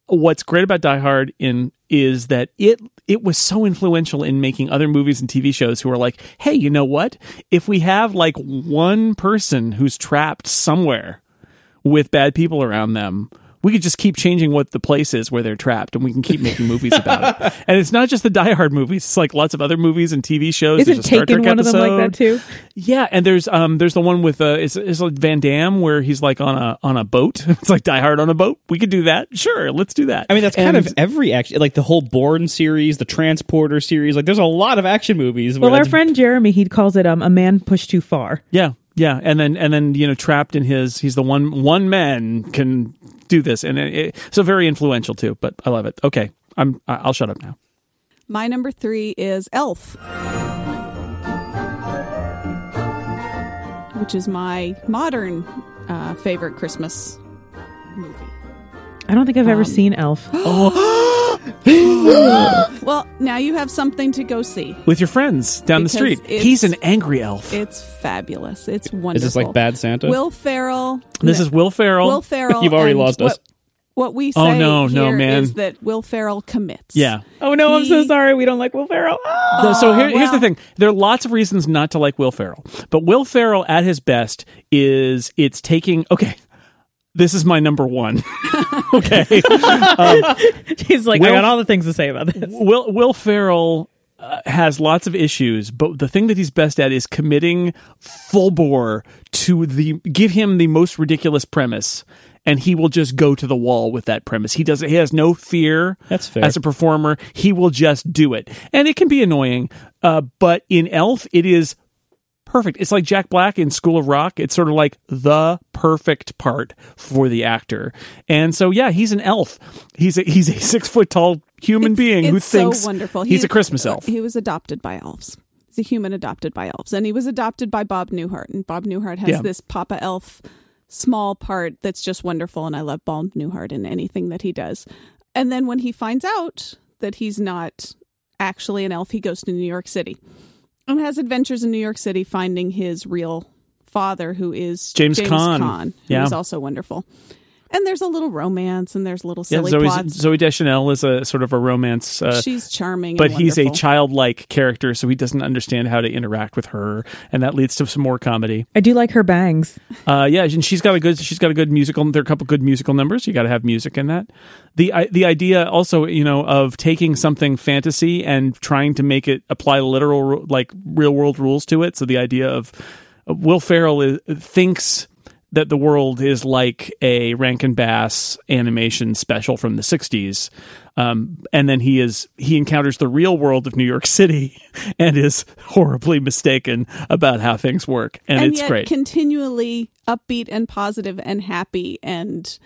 Speaker 3: what's great about Die Hard in is that it it was so influential in making other movies and TV shows who are like, hey, you know what? If we have like one person who's trapped somewhere with bad people around them. We could just keep changing what the place is where they're trapped, and we can keep making movies about it. <laughs> And it's not just the Die Hard movies; it's like lots of other movies and TV shows.
Speaker 1: isn't
Speaker 3: There's a Star
Speaker 1: Taken
Speaker 3: Trek
Speaker 1: one of them like that too?
Speaker 3: Yeah, and there's um there's the one with uh is is like Van Damme where he's like on a on a boat. <laughs> it's like Die Hard on a boat. We could do that. Sure, let's do that.
Speaker 2: I mean, that's kind of every action, like the whole Bourne series, the Transporter series. Like, there's a lot of action movies.
Speaker 1: Well, our friend Jeremy, he calls it um, a man pushed too far.
Speaker 3: yeah, yeah, and then and then you know trapped in his he's the one one man can do this, and it, it, so very influential too. But I love it. Okay, I'm I- I'll shut up now.
Speaker 4: My number three is Elf, which is my modern uh, favorite Christmas movie.
Speaker 1: I don't think I've ever
Speaker 4: Um,
Speaker 1: seen Elf. <gasps> <gasps> <gasps> <gasps>
Speaker 4: Well, now you have something to go see.
Speaker 3: with your friends down the street. He's an angry elf.
Speaker 4: It's fabulous. It's wonderful.
Speaker 2: Is this like Bad Santa?
Speaker 4: Will Ferrell.
Speaker 3: this is Will Ferrell.
Speaker 4: Will Ferrell.
Speaker 2: You've already lost
Speaker 4: what,
Speaker 2: us.
Speaker 4: What we say
Speaker 3: Oh, no, no, man.
Speaker 4: is that Will Ferrell commits.
Speaker 3: yeah.
Speaker 1: Oh no, I'm so sorry. We don't like Will Ferrell. Ah!
Speaker 3: No, so here, here's the thing. There are lots of reasons not to like Will Ferrell, but Will Ferrell at his best is it's taking. Okay, this is my number one. <laughs> <laughs> okay, <laughs>
Speaker 1: He's like,
Speaker 3: Will-
Speaker 1: I got all the things to say about this.
Speaker 3: Will Will Ferrell uh, has lots of issues, but the thing that he's best at is committing full bore to the give him the most ridiculous premise. And he will just go to the wall with that premise. He does. He has no fear.
Speaker 2: That's fair.
Speaker 3: As a performer, he will just do it, and it can be annoying. Uh, but in Elf, it is perfect. It's like Jack Black in School of Rock. It's sort of like the perfect part for the actor. And so, yeah, he's an elf. He's a he's a <laughs> six foot tall human
Speaker 4: It's-
Speaker 3: being who
Speaker 4: it's
Speaker 3: thinks
Speaker 4: wonderful.
Speaker 3: he's
Speaker 4: He-
Speaker 3: a Christmas uh, elf.
Speaker 4: He was adopted by elves. He's a human adopted by elves, and he was adopted by Bob Newhart. And Bob Newhart has
Speaker 3: Yeah.
Speaker 4: this Papa Elf small part that's just wonderful, and I love Bob Newhart in anything that he does. And then when he finds out that he's not actually an elf, he goes to New York City and has adventures in New York City, finding his real father, who is
Speaker 3: James Caan.
Speaker 4: Caan,
Speaker 3: Yeah.
Speaker 4: also wonderful. And there's a little romance, and there's little
Speaker 3: Yeah,
Speaker 4: silly
Speaker 3: Zooey,
Speaker 4: plots.
Speaker 3: Zooey Deschanel is a sort of a romance, uh,
Speaker 4: She's charming,
Speaker 3: but
Speaker 4: and
Speaker 3: he's a childlike character, so he doesn't understand how to interact with her, and that leads to some more comedy.
Speaker 1: I do like her bangs.
Speaker 3: Uh, yeah, and she's got a good she's got a good musical. There are a couple good musical numbers. You got to have music in that. The I, the idea also, you know, of taking something fantasy and trying to make it apply literal like real world rules to it. So the idea of uh, Will Ferrell is, thinks that the world is like a Rankin Bass animation special from the '60s, um, and then he is he encounters the real world of New York City <laughs> and is horribly mistaken about how things work, and,
Speaker 4: and
Speaker 3: it's great.
Speaker 4: continually upbeat and positive and happy and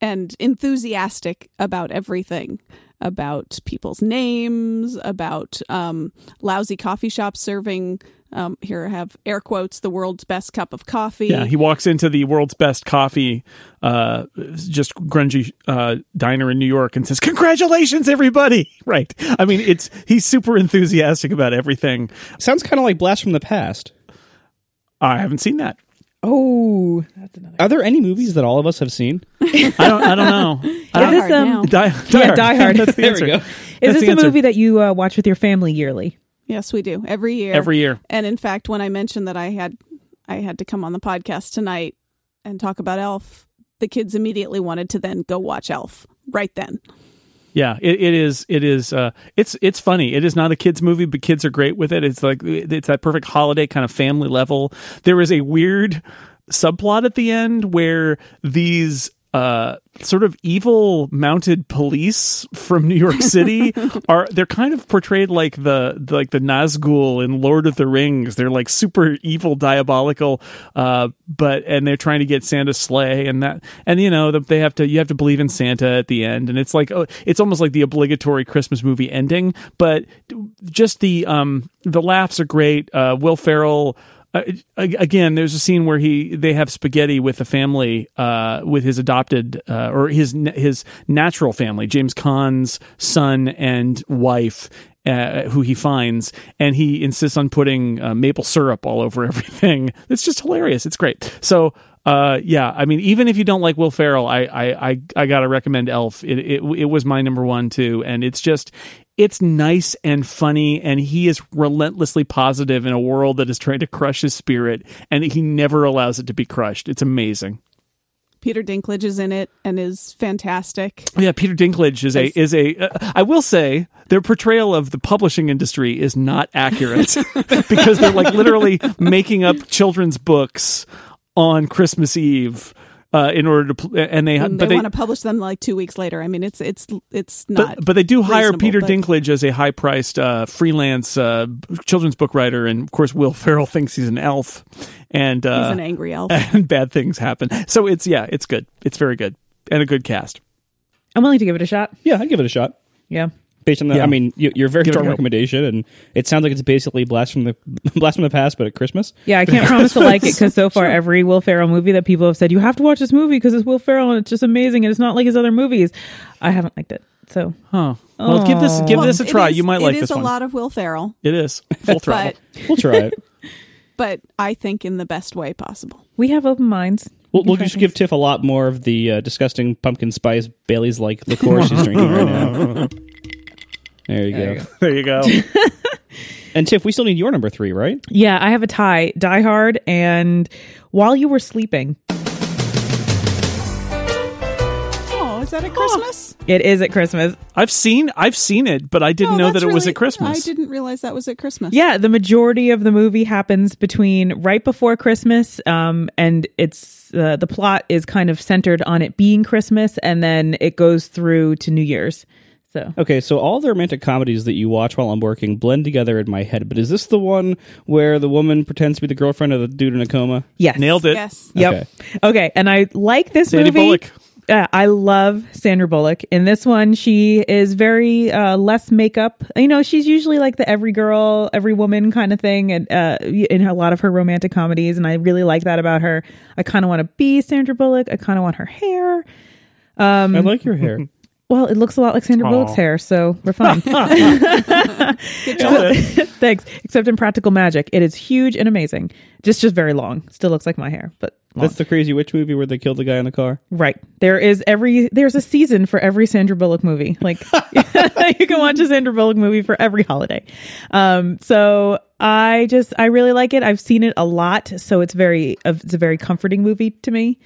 Speaker 4: and enthusiastic about everything about people's names about um, lousy coffee shops serving um, here I have air quotes the world's best cup of coffee
Speaker 3: Yeah, he walks into the world's best coffee, uh, just grungy uh, diner in New York and says, "Congratulations, everybody!" <laughs> Right? I mean, it's he's super enthusiastic about everything.
Speaker 2: Sounds kind of like Blast from the Past.
Speaker 3: I haven't seen that.
Speaker 1: Oh, that's another.
Speaker 2: Are there any movies that all of us have seen?
Speaker 3: I don't. I don't know. <laughs> I
Speaker 4: Die
Speaker 1: Is this,
Speaker 4: Hard
Speaker 1: um,
Speaker 4: now.
Speaker 3: Die, die
Speaker 1: Yeah,
Speaker 3: Hard.
Speaker 1: Die Hard.
Speaker 3: That's the
Speaker 2: There
Speaker 3: answer.
Speaker 2: we go.
Speaker 1: Is
Speaker 3: That's
Speaker 1: this
Speaker 3: the
Speaker 1: a
Speaker 3: answer.
Speaker 1: movie that you uh, watch with your family yearly?
Speaker 4: yes we do every year
Speaker 3: Every year.
Speaker 4: and in fact when I mentioned that I had I had to come on the podcast tonight and talk about Elf the kids immediately wanted to then go watch Elf right then
Speaker 3: Yeah, it, it is. It is. Uh, it's it's funny. It is not a kids movie, but kids are great with it. It's like it's that perfect holiday kind of family level. There is a weird subplot at the end where these uh sort of evil mounted police from New York City <laughs> are they're kind of portrayed like the like the Nazgul in Lord of the Rings. They're like super evil, diabolical, uh, but and they're trying to get Santa's sleigh and that and you know they have to you have to believe in Santa at the end and it's like oh, it's almost like the obligatory Christmas movie ending, but just the um the laughs are great. Uh, Will Ferrell again, there's a scene where he they have spaghetti with the family, uh, with his adopted uh, or his his natural family, James Caan's son and wife. Uh, who he finds, and he insists on putting uh, maple syrup all over <laughs> everything. It's just hilarious. It's great. So, uh, yeah, I mean, even if you don't like Will Ferrell, I I I, I gotta recommend Elf. It, it it was my number one too, and it's just it's nice and funny and he is relentlessly positive in a world that is trying to crush his spirit and he never allows it to be crushed. It's amazing.
Speaker 4: Peter Dinklage is in it and is fantastic.
Speaker 3: Yeah peter dinklage is a is a uh, i will say their portrayal of the publishing industry is not accurate <laughs> because they're like literally making up children's books on christmas eve uh, in order to pl- and they
Speaker 4: and
Speaker 3: but
Speaker 4: they,
Speaker 3: they
Speaker 4: want to publish them like two weeks later. I mean, it's it's it's
Speaker 3: but,
Speaker 4: not.
Speaker 3: but they do hire Peter
Speaker 4: but-
Speaker 3: Dinklage as a high priced uh, freelance uh, children's book writer, and of course Will Ferrell thinks he's an elf, and uh,
Speaker 4: He's an angry elf. <laughs>
Speaker 3: and bad things happen. So it's yeah, it's good. It's very good and a good cast.
Speaker 1: I'm willing to give it a shot.
Speaker 2: Yeah, I'd give it a shot.
Speaker 1: Yeah.
Speaker 2: Based on the,
Speaker 3: Yeah.
Speaker 2: I mean, you, you're very
Speaker 3: Give
Speaker 2: strong recommendation, and it sounds like it's basically blast from the <laughs> blast from the past, but at Christmas.
Speaker 1: Yeah, I can't <laughs> promise to like it because so <laughs> far every Will Ferrell movie that people have said you have to watch this movie because it's Will Ferrell and it's just amazing and it's not like his other movies. I haven't liked it. So
Speaker 3: Huh. Well, give this give
Speaker 4: Well,
Speaker 3: this a try.
Speaker 4: is-
Speaker 3: you might like
Speaker 4: It
Speaker 3: this
Speaker 4: is a
Speaker 3: one.
Speaker 4: lot of Will Ferrell,
Speaker 3: It is full throttle.
Speaker 2: We'll try it.
Speaker 4: but I think in the best way possible.
Speaker 1: we have open minds.
Speaker 2: We'll,
Speaker 1: We can
Speaker 2: we'll just give Tiff a lot more of the uh, disgusting pumpkin spice Bailey's like liqueur she's drinking right now. <laughs> There you go.
Speaker 3: there you go.
Speaker 2: And Tiff, we still need your number three, right?
Speaker 1: Yeah, I have a tie. Die Hard and While You Were Sleeping.
Speaker 4: Oh, is that at Christmas?
Speaker 1: It is at Christmas.
Speaker 3: I've seen I've seen it, but I didn't
Speaker 4: Oh,
Speaker 3: know that
Speaker 4: that's
Speaker 3: it was
Speaker 4: really-
Speaker 3: at Christmas.
Speaker 4: I didn't realize that was at Christmas.
Speaker 1: Yeah, the majority of the movie happens between right before Christmas, um, and it's uh, the plot is kind of centered on it being Christmas, and then it goes through to New Year's. So
Speaker 2: Okay, so all the romantic comedies that you watch while I'm working blend together in my head. But is this the one where the woman pretends to be the girlfriend of the dude in a coma?
Speaker 1: yes,
Speaker 3: Nailed it.
Speaker 4: Yes.
Speaker 1: Yep.
Speaker 2: Okay.
Speaker 1: Okay. And I like this
Speaker 3: Sandy
Speaker 1: movie.
Speaker 3: Bullock.
Speaker 1: Uh, I love Sandra Bullock. In this one, she is very uh, less makeup. You know, she's usually like the every girl, every woman kind of thing, and uh, in a lot of her romantic comedies. And I really like that about her. I kind of want to be Sandra Bullock. I kind of want her hair.
Speaker 2: I like your hair. <laughs>
Speaker 1: Well, it looks a lot like Sandra
Speaker 3: Aw.
Speaker 1: Bullock's hair, so we're fine. <laughs> <laughs> Thanks. Except in Practical Magic, it is huge and amazing. Just, just very long. Still looks like my hair, but long.
Speaker 2: That's the crazy witch movie where they killed the guy in the car.
Speaker 1: Right. There is every there's a season for every Sandra Bullock movie. Like <laughs> you can watch a Sandra Bullock movie for every holiday. Um so I just I really like it. I've seen it a lot, so it's very it's a very comforting movie to me.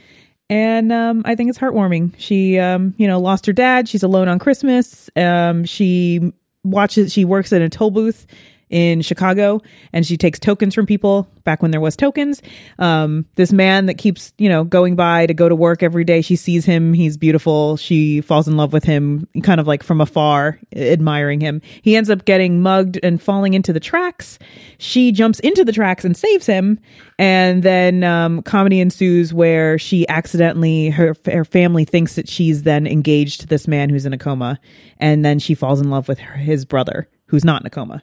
Speaker 1: And um I think it's heartwarming. She um you know lost her dad, she's alone on Christmas. Um she watches she works in a toll booth in Chicago and she takes tokens from people back when there was tokens. Um, this man that keeps, you know, going by to go to work every day. She sees him. He's beautiful. She falls in love with him kind of like from afar, admiring him. He ends up getting mugged and falling into the tracks. She jumps into the tracks and saves him. And then, um, comedy ensues where she accidentally, her, her family thinks that she's then engaged to this man who's in a coma. And then she falls in love with her, his brother who's not in a coma.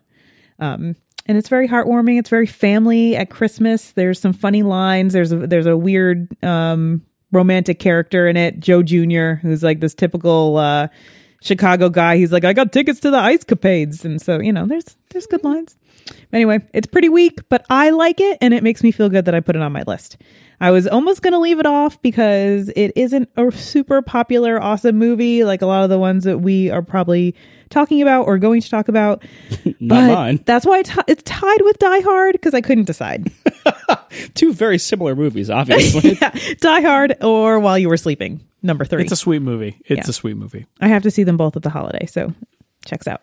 Speaker 1: Um, and it's very heartwarming. It's very family at Christmas. There's some funny lines. There's a, there's a weird um, romantic character in it, Joe Jr., who's like this typical uh, Chicago guy. He's like, I got tickets to the Ice Capades, and so you know, there's there's good lines. Anyway, it's pretty weak, but I like it, and it makes me feel good that I put it on my list. I was almost going to leave it off because it isn't a super popular, awesome movie like a lot of the ones that we are probably talking about or going to talk about. <laughs>
Speaker 2: Not
Speaker 1: But
Speaker 2: mine.
Speaker 1: That's why it's, it's tied with Die Hard because I couldn't decide. <laughs>
Speaker 2: Two very similar movies, obviously. <laughs>
Speaker 1: yeah, Die Hard or While You Were Sleeping, number three.
Speaker 3: It's a sweet movie. It's
Speaker 1: Yeah.
Speaker 3: a sweet movie.
Speaker 1: I have to see them both at the holiday, so checks out.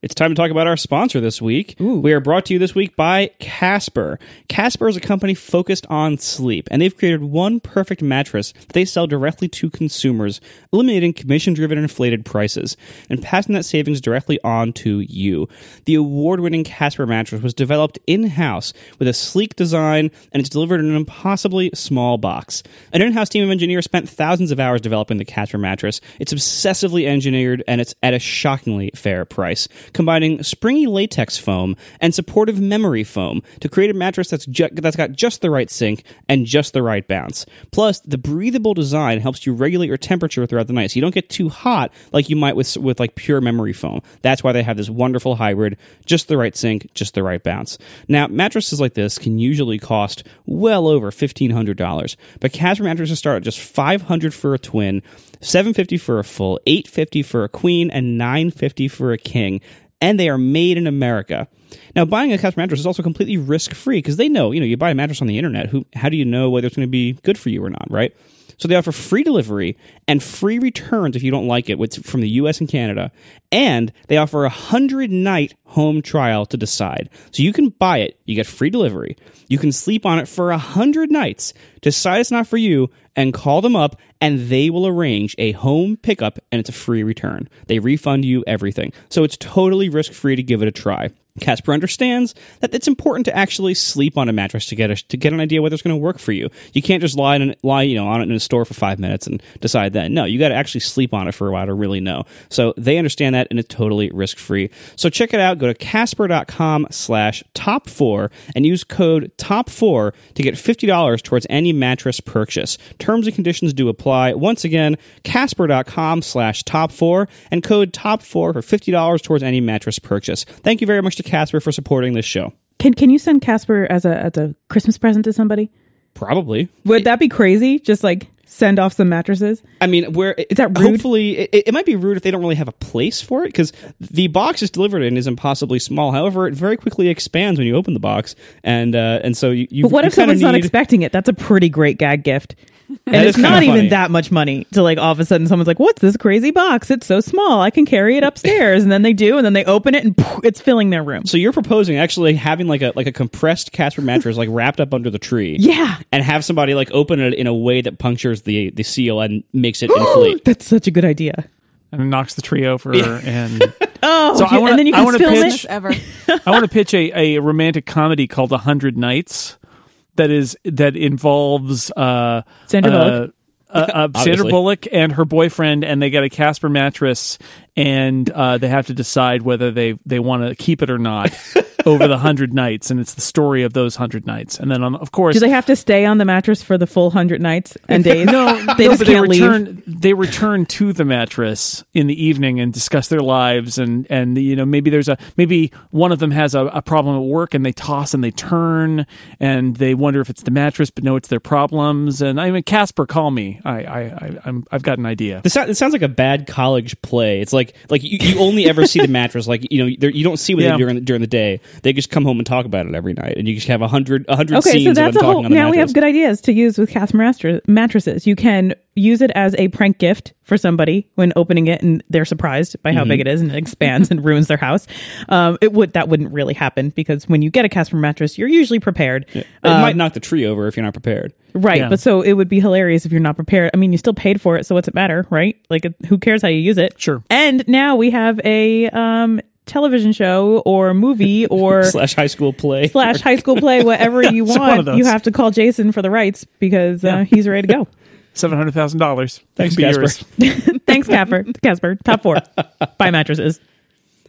Speaker 2: It's time to talk about our sponsor this week. We are brought to you this week by Casper. Casper is a company focused on sleep, and they've created one perfect mattress that they sell directly to consumers, eliminating commission driven inflated prices and passing that savings directly on to you. The award winning Casper mattress was developed in house with a sleek design, and it's delivered in an impossibly small box. An in house team of engineers spent thousands of hours developing the Casper mattress. It's obsessively engineered, and it's at a shockingly fair price combining springy latex foam and supportive memory foam to create a mattress that's ju- that's got just the right sink and just the right bounce. Plus, the breathable design helps you regulate your temperature throughout the night, so you don't get too hot like you might with with like pure memory foam. That's why they have this wonderful hybrid, just the right sink, just the right bounce. Now, mattresses like this can usually cost well over fifteen hundred dollars, but Casper mattresses start at just five hundred for a twin. 750 for a full, 850 for a queen, and 950 for a king. And they are made in America. Now, buying a Casper mattress is also completely risk free because they know, you know, you buy a mattress on the internet. Who, how do you know whether it's going to be good for you or not, right? So they offer free delivery and free returns if you don't like it from the US and Canada. And they offer a hundred night home trial to decide. So you can buy it, you get free delivery, you can sleep on it for a hundred nights, decide it's not for you, and call them up and they will arrange a home pickup and it's a free return. They refund you everything. So it's totally risk free to give it a try. Casper understands that it's important to actually sleep on a mattress to get a, to get an idea whether it's going to work for you. You can't just lie in, lie you know on it in a store for five minutes and decide that. No, you got to actually sleep on it for a while to really know. So they understand that and it's totally risk free. So check it out. Go to casper.com slash top four and use code top four to get fifty dollars towards any mattress purchase. Terms and conditions do apply. Once again, casper.com slash top four and code top four for fifty dollars towards any mattress purchase. Thank you very much to Casper for supporting this show.
Speaker 1: Can can you send Casper as a as a Christmas present to somebody?
Speaker 2: Probably.
Speaker 1: Would that be crazy? Just like send off some mattresses?
Speaker 2: I mean, where
Speaker 1: Is that rude?
Speaker 2: Hopefully, it, it might be rude if they don't really have a place for it because the box is delivered in is impossibly small. However, it very quickly expands when you open the box, and uh, and so you. you
Speaker 1: But what if someone's not expecting it? That's a pretty great gag gift. And
Speaker 2: That
Speaker 1: it's
Speaker 2: is
Speaker 1: not even that much money to like all of a sudden someone's like, "What's this crazy box? It's so small. I can carry it upstairs." and then they do, and then they open it, and poof, it's filling their room.
Speaker 2: So you're proposing actually having like a like a compressed Casper mattress like wrapped up under the tree,
Speaker 1: Yeah.
Speaker 2: and have somebody like open it in a way that punctures the the seal and makes it <gasps> inflate.
Speaker 1: That's such a good idea.
Speaker 3: and it knocks the tree over. And <laughs>
Speaker 1: Oh,
Speaker 3: So I wanna-
Speaker 1: and then you can
Speaker 3: wanna
Speaker 1: film
Speaker 3: pitch-
Speaker 1: it.
Speaker 4: ever. <laughs>
Speaker 3: I want to pitch a, a romantic comedy called A Hundred Nights that is that involves uh,
Speaker 1: Sandra
Speaker 3: uh,
Speaker 1: Bullock?
Speaker 3: uh, uh, <laughs> Sandra Bullock and her boyfriend, and they get a Casper mattress, and uh, they have to decide whether they they want to keep it or not <laughs> over the hundred nights, and it's the story of those hundred nights, and then um, of course
Speaker 1: Do they have to stay on the mattress for the full hundred nights and days? no, <laughs> they
Speaker 3: no,
Speaker 1: just can't leave.
Speaker 3: return. They return to the mattress in the evening and discuss their lives, and and you know maybe there's a maybe one of them has a, a problem at work, and they toss and they turn, and they wonder if it's the mattress, but no, it's their problems. And I mean, Casper, call me. I I, I I'm I've got an idea.
Speaker 2: This it sounds like a bad college play. It's like like you, you only ever see the mattress. Like you know they're- you don't see what
Speaker 3: Yeah.
Speaker 2: they do during, during the day. They just come home and talk about it every night, and you just have a hundred a hundred
Speaker 1: Okay,
Speaker 2: scenes
Speaker 1: so
Speaker 2: of
Speaker 1: that's a
Speaker 2: talking
Speaker 1: whole.
Speaker 2: on
Speaker 1: Now we have good ideas to use with Casper master- mattresses. You can use it as a prank gift for somebody when opening it, and they're surprised by how
Speaker 2: Mm-hmm.
Speaker 1: big it is, and it expands and ruins their house. Um, it would that wouldn't really happen because when you get a Casper mattress, you're usually prepared.
Speaker 2: It might knock the tree over if you're not prepared.
Speaker 1: Right,
Speaker 3: Yeah.
Speaker 1: but so it would be hilarious if you're not prepared. I mean, you still paid for it, so what's it matter, right? Like, who cares how you use it?
Speaker 3: Sure.
Speaker 1: And now we have a um, television show or movie <laughs> or
Speaker 2: Slash high school play.
Speaker 1: slash high school play, whatever <laughs> you want. You have to call Jason for the rights because uh, he's ready to go. <laughs>
Speaker 3: Seven hundred thousand dollars.
Speaker 2: Thanks, Casper.
Speaker 1: Thanks, Casper. Casper, top four. Buy mattresses.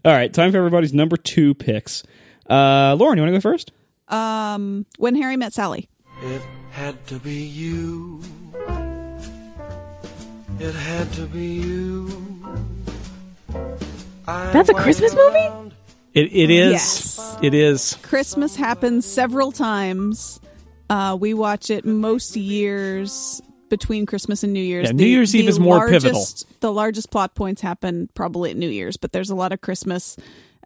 Speaker 2: All right, time for everybody's number two picks. Uh, Lauren, you want to go first?
Speaker 4: Um, when Harry met Sally.
Speaker 8: It had to be you. It had to be you.
Speaker 1: That's a Christmas movie?
Speaker 3: It it is.
Speaker 4: Yes.
Speaker 3: It is.
Speaker 4: Christmas happens several times. Uh, we watch it most years between Christmas and New Year's.
Speaker 3: Yeah, New Year's Eve is more pivotal.
Speaker 4: The largest plot points happen probably at New Year's, but there's a lot of Christmas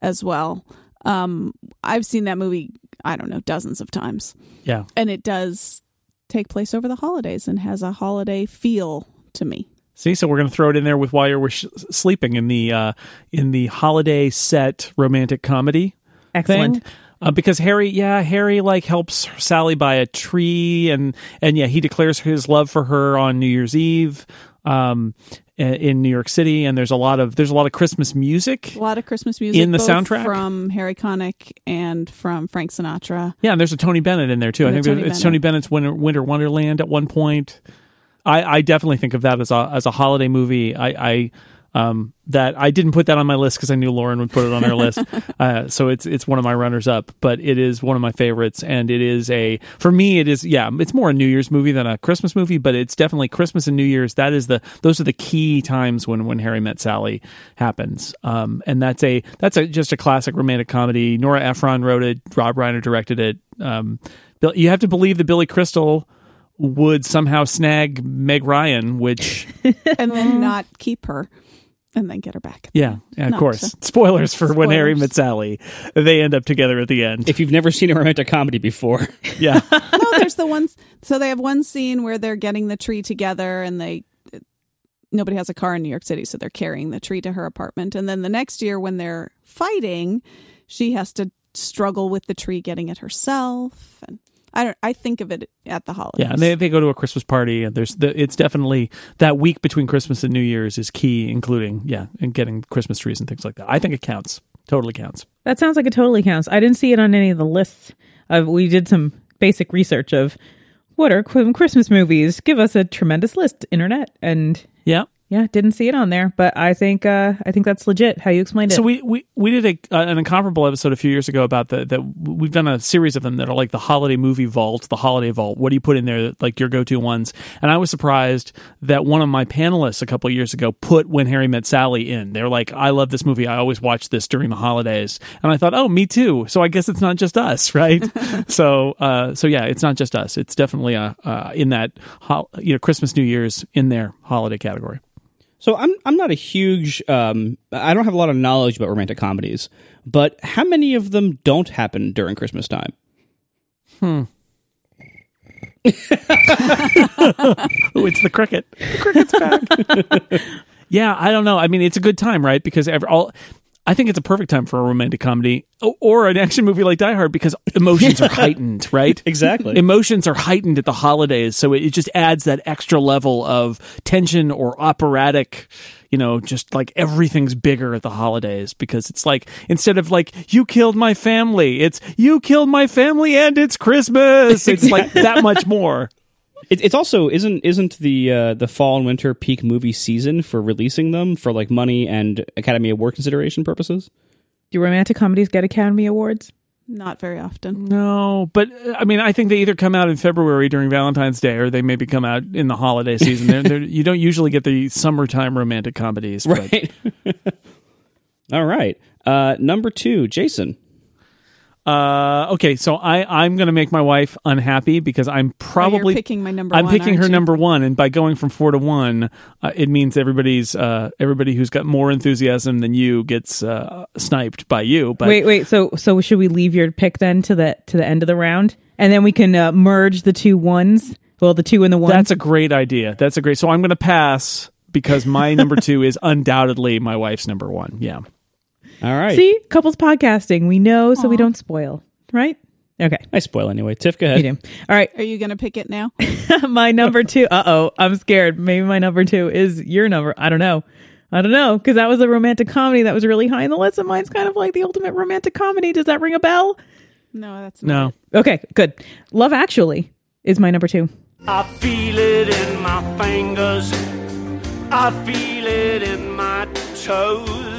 Speaker 4: as well. Um, I've seen that movie, I don't know, dozens of times.
Speaker 3: Yeah.
Speaker 4: And it does take place over the holidays and has a holiday feel to me.
Speaker 3: See, so we're going to throw it in there with while you're sh- sleeping in the uh, in the holiday set romantic comedy
Speaker 1: Excellent.
Speaker 3: thing. Uh, because Harry, yeah, Harry like helps Sally buy a tree, and and yeah, he declares his love for her on New Year's Eve, um, in New York City, and there's a lot of there's a lot of Christmas music.
Speaker 4: A lot of Christmas music
Speaker 3: In the soundtrack?
Speaker 4: from Harry Connick and from Frank Sinatra.
Speaker 3: Yeah, and there's a Tony Bennett in there too. I
Speaker 4: And a
Speaker 3: think
Speaker 4: Tony
Speaker 3: it's
Speaker 4: Bennett.
Speaker 3: Tony Bennett's Winter, Winter Wonderland at one point. I, I definitely think of that as a as a holiday movie. I, I um that I didn't put that on my list because I knew Lauren would put it on her list. <laughs> Uh, so it's it's one of my runners up, but it is one of my favorites, and it is a for me it is yeah it's more a New Year's movie than a Christmas movie, but it's definitely Christmas and New Year's. That is the those are the key times when when Harry Met Sally happens, um, and that's a that's a just a classic romantic comedy. Nora Ephron wrote it, Rob Reiner directed it. Um, you have to believe that Billy Crystal would somehow snag Meg Ryan, which <laughs>
Speaker 4: and then not keep her and then get her back.
Speaker 3: yeah, yeah of
Speaker 4: No,
Speaker 3: course.
Speaker 4: so-
Speaker 3: Spoilers for when Harry
Speaker 4: Spoilers.
Speaker 3: met Sally. They end up together at the end.
Speaker 2: If you've never seen a romantic comedy before, <laughs>
Speaker 3: yeah. <laughs>
Speaker 4: no, there's the ones. So they have one scene where they're getting the tree together, and they nobody has a car in New York City, so they're carrying the tree to her apartment. And then the next year, when they're fighting, she has to struggle with the tree getting it herself. And I don't. I think of it at the holidays.
Speaker 3: Yeah, and they, they go to a Christmas party, and there's the, it's definitely that week between Christmas and New Year's is key, including yeah, and getting Christmas trees and things like that. I think it counts. totally counts.
Speaker 1: That sounds like it totally counts. I didn't see it on any of the lists. Uh, we did some basic research of what are Christmas movies. Give us a tremendous list, internet, and
Speaker 3: Yeah.
Speaker 1: Yeah, didn't see it on there. But I think uh, I think that's legit. How you explained it.
Speaker 3: So we we, we did a, uh, an incomparable episode a few years ago about the that we've done a series of them that are like the holiday movie vault, the holiday vault. What do you put in there, like your go to ones? And I was surprised that one of my panelists a couple of years ago put When Harry Met Sally in. They're like, I love this movie. I always watch this during the holidays. And I thought, oh, me too. So I guess it's not just us, <laughs> right? <laughs> so uh, so yeah, it's not just us. It's definitely uh, uh, in that hol- you know Christmas, New Year's in their holiday category.
Speaker 2: So I'm I'm not a huge um I don't have a lot of knowledge about romantic comedies, but how many of them don't happen during Christmas time? <laughs>
Speaker 3: Oh, it's the cricket. The cricket's back. <laughs> yeah, I don't know. I mean, it's a good time, right? Because every, all, I think it's a perfect time for a romantic comedy or an action movie like Die Hard because emotions are <laughs> heightened, right?
Speaker 2: Exactly.
Speaker 3: Emotions are heightened at the holidays, so it, just adds that extra level of tension or operatic. You know, just like everything's bigger at the holidays because it's like instead of like you killed my family, it's you killed my family and it's Christmas. It's like <laughs> that much more.
Speaker 2: It, it's also isn't isn't the uh, the fall and winter peak movie season for releasing them for like money and Academy Award consideration purposes.
Speaker 1: do romantic comedies get Academy Awards?
Speaker 4: Not very often.
Speaker 3: No, but uh, I mean, I think they either come out in February during Valentine's Day, or they maybe come out in the holiday season. they're, they're, you don't usually get the summertime romantic comedies, but <laughs>
Speaker 2: Right. <laughs> All right. Uh, number two, Jason.
Speaker 3: Uh, okay. So I I'm going to make my wife unhappy because I'm probably
Speaker 4: Oh, you're picking my number
Speaker 3: I'm
Speaker 4: one,
Speaker 3: picking her
Speaker 4: you?
Speaker 3: number one, and by going from four to one, uh, it means everybody's uh, everybody who's got more enthusiasm than you gets uh, sniped by you. But
Speaker 1: wait, wait. So so should we leave your pick then to the to the end of the round, and then we can uh, merge the two ones? Well, the two and the one.
Speaker 3: That's a great idea. That's a great. So I'm going to pass because my number two is undoubtedly my wife's number one. Yeah.
Speaker 2: All right.
Speaker 1: See, couples podcasting. We know, so we don't spoil, right? Okay,
Speaker 2: I spoil anyway. Tiff, go
Speaker 1: you
Speaker 2: ahead.
Speaker 1: do. All right,
Speaker 4: Are you going to pick it now? <laughs>
Speaker 1: my number two. Uh oh, I'm scared. Maybe my number two is your number. I don't know. I don't know because that was a romantic comedy that was really high in the list, and mine's kind of like the ultimate romantic comedy. Does that ring a bell?
Speaker 4: No, that's not
Speaker 3: No.
Speaker 1: Okay, good. Love Actually is my number two.
Speaker 8: I feel it in my fingers. I feel it in my toes.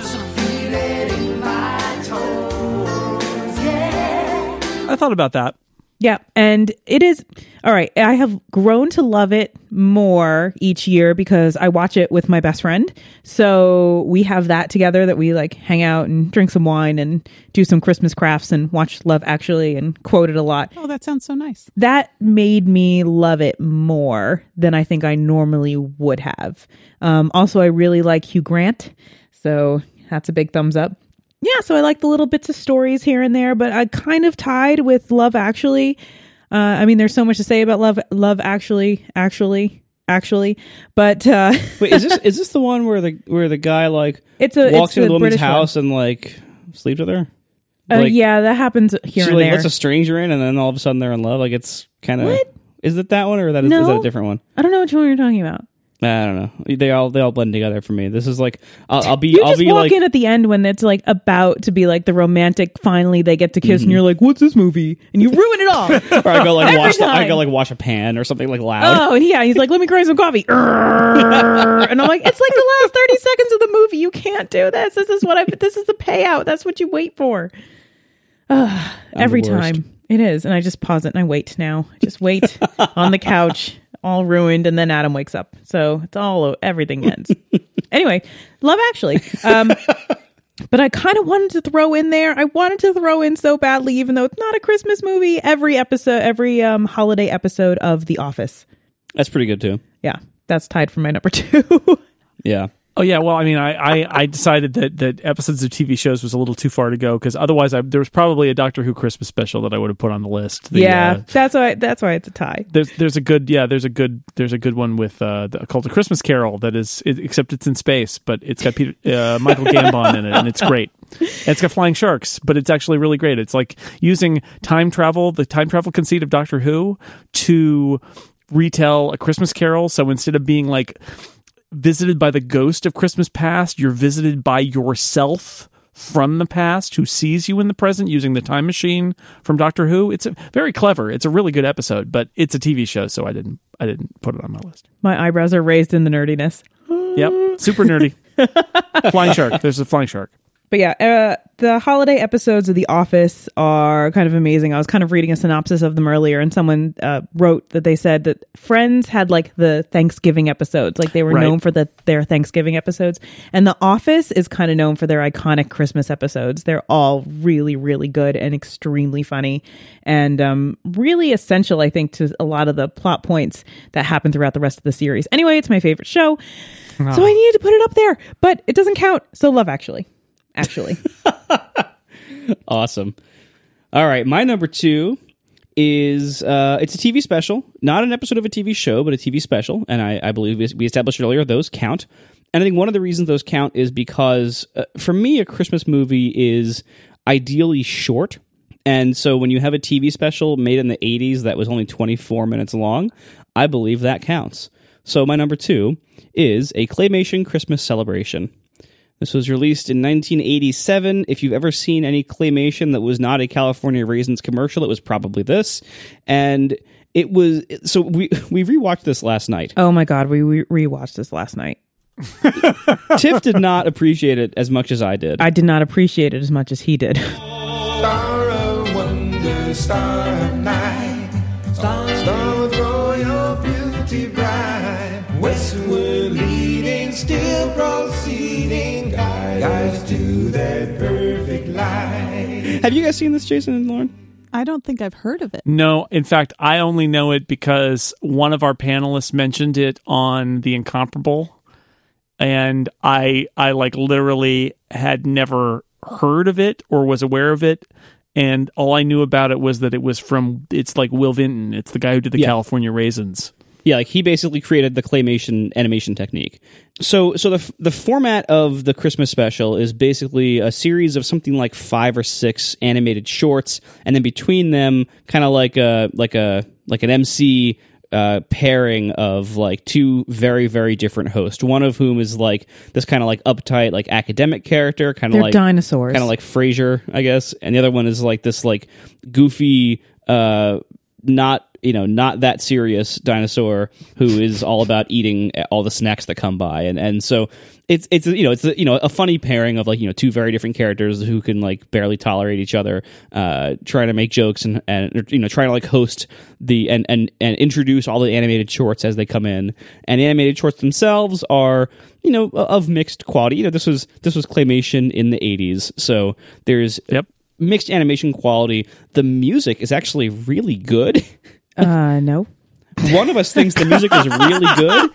Speaker 3: I thought about that.
Speaker 1: Yeah, and it is all right. I have grown to love it more each year because I watch it with my best friend. So we have that together that we like hang out and drink some wine and do some Christmas crafts and watch Love Actually and quote it a lot.
Speaker 4: Oh, that sounds so nice.
Speaker 1: That made me love it more than I think I normally would have. Um, also, I really like Hugh Grant, so that's a big thumbs up. Yeah, so I like the little bits of stories here and there, but I kind of tied with Love Actually. Uh, I mean, there's so much to say about Love, Love Actually, actually, actually, but uh, <laughs>
Speaker 2: Wait, is this is this the one where the where the guy like
Speaker 1: it's a
Speaker 2: walks
Speaker 1: it's
Speaker 2: into the woman's
Speaker 1: British one.
Speaker 2: house and like sleeps with her?
Speaker 1: Uh,
Speaker 2: Like,
Speaker 1: yeah, that happens here
Speaker 2: she
Speaker 1: and
Speaker 2: like
Speaker 1: there.
Speaker 2: lets a stranger in, and then all of a sudden they're in love. Like it's kind of. is it that one or that is, is that a different one?
Speaker 1: I don't know which one you're talking about.
Speaker 2: I don't know. They all they all blend together for me. This is like I'll, I'll be
Speaker 1: You
Speaker 2: I'll
Speaker 1: just
Speaker 2: be
Speaker 1: walk
Speaker 2: like
Speaker 1: in at the end when it's like about to be like the romantic. Finally, they get to kiss,
Speaker 2: Mm-hmm.
Speaker 1: and you're like, "What's this movie?" And you ruin it all. <laughs>
Speaker 2: or I go like wash the, I go like wash a pan or something like loud.
Speaker 1: oh, yeah, he's like, "Let me cry some coffee," <laughs> and I'm like, "It's like the last thirty seconds of the movie. You can't do this. This is what I. This is the payout. That's what you wait for." Every time it is, and I just pause it and I wait. Now, I just wait <laughs> on the couch, all ruined, and then Adam wakes up. So it's all everything ends. <laughs> anyway, Love Actually. Um, <laughs> but I kind of wanted to throw in there. I wanted to throw in so badly, even though it's not a Christmas movie. Every episode, every um, holiday episode of The Office.
Speaker 2: That's pretty good too.
Speaker 1: Yeah, that's tied for my number two. <laughs>
Speaker 2: Yeah.
Speaker 3: Oh yeah, well, I mean, I, I, I decided that, that episodes of TV shows was a little too far to go because otherwise, I, there was probably a Doctor Who Christmas special that I would have put on the list. The,
Speaker 1: yeah,
Speaker 3: uh,
Speaker 1: that's why. That's why it's a tie.
Speaker 3: there's there's a good yeah there's a good there's a good one with uh the, called the Christmas Carol that is it, except it's in space but it's got Peter uh, Michael Gambon in it and it's great. And it's got flying sharks, but it's actually really great. It's like using time travel, the time travel conceit of Doctor Who, to retell a Christmas Carol. So instead of being like visited by the ghost of Christmas past, you're visited by yourself from the past who sees you in the present using the time machine from Doctor Who. It's a, very clever. It's a really good episode, but it's a TV show, so I didn't I didn't put it on my list.
Speaker 1: My eyebrows are raised in the nerdiness.
Speaker 3: Yep, super nerdy. <laughs> flying shark. There's a flying shark.
Speaker 1: But yeah, uh, the holiday episodes of The Office are kind of amazing. I was kind of reading a synopsis of them earlier, and someone uh, wrote that they said that Friends had like the Thanksgiving episodes, like they were
Speaker 3: Right.
Speaker 1: known for the their Thanksgiving episodes, and The Office is kind of known for their iconic Christmas episodes. They're all really, really good and extremely funny, and um, really essential, I think, to a lot of the plot points that happen throughout the rest of the series. Anyway, it's my favorite show, so I needed to put it up there, but it doesn't count. So Love Actually, actually. <laughs>
Speaker 2: Awesome. All right, my number two is uh, it's a TV special, not an episode of a TV show, but a TV special, and I, I believe we- established earlier those count. And I think one of the reasons those count is because uh, for me, a Christmas movie is ideally short. And so when you have a TV special made in the 80s that was only 24 minutes long, I believe that counts. So my number two is a claymation Christmas celebration. This was released in 1987. If you've ever seen any claymation that was not a California Raisins commercial, it was probably this. And it was so we <laughs> we rewatched this last night.
Speaker 1: Oh my god, we re- rewatched this last night. <laughs>
Speaker 2: Tiff did not appreciate it as much as I did.
Speaker 1: I did not appreciate it as much as he did. <laughs>
Speaker 9: Star of wonder, star of night. Star, star throw your beauty bright. Westward leading, still proceeding. Guide that perfect light.
Speaker 2: Have you guys seen this, Jason and Lauren?
Speaker 4: I don't think I've heard of it.
Speaker 3: No, in fact, I only know it because one of our panelists mentioned it on The Incomparable, and I I like literally had never heard of it or was aware of it, and all I knew about it was that it was from it's like Will Vinton. It's the guy who did the
Speaker 2: Yeah.
Speaker 3: California Raisins.
Speaker 2: Yeah, like he basically created the claymation animation technique. So, so the the format of the Christmas special is basically a series of something like five or six animated shorts, and then between them, kind of like a like a like an MC uh, pairing of like two very very different hosts. One of whom is like this kind of like uptight like academic character, kind of like
Speaker 1: dinosaurs.
Speaker 2: kind of like Frasier, I guess, and the other one is like this like goofy, uh, not you know not that serious dinosaur who is all about eating all the snacks that come by, and and so it's it's you know it's you know a funny pairing of like you know two very different characters who can like barely tolerate each other, uh, trying to make jokes and and you know trying to like host the and and and introduce all the animated shorts as they come in, and animated shorts themselves are you know of mixed quality. You know this was this was claymation in the '80s, so there's
Speaker 3: Yep.
Speaker 2: mixed animation quality. The music is actually really good. <laughs>
Speaker 1: uh, no.
Speaker 2: One of us thinks the music is really good,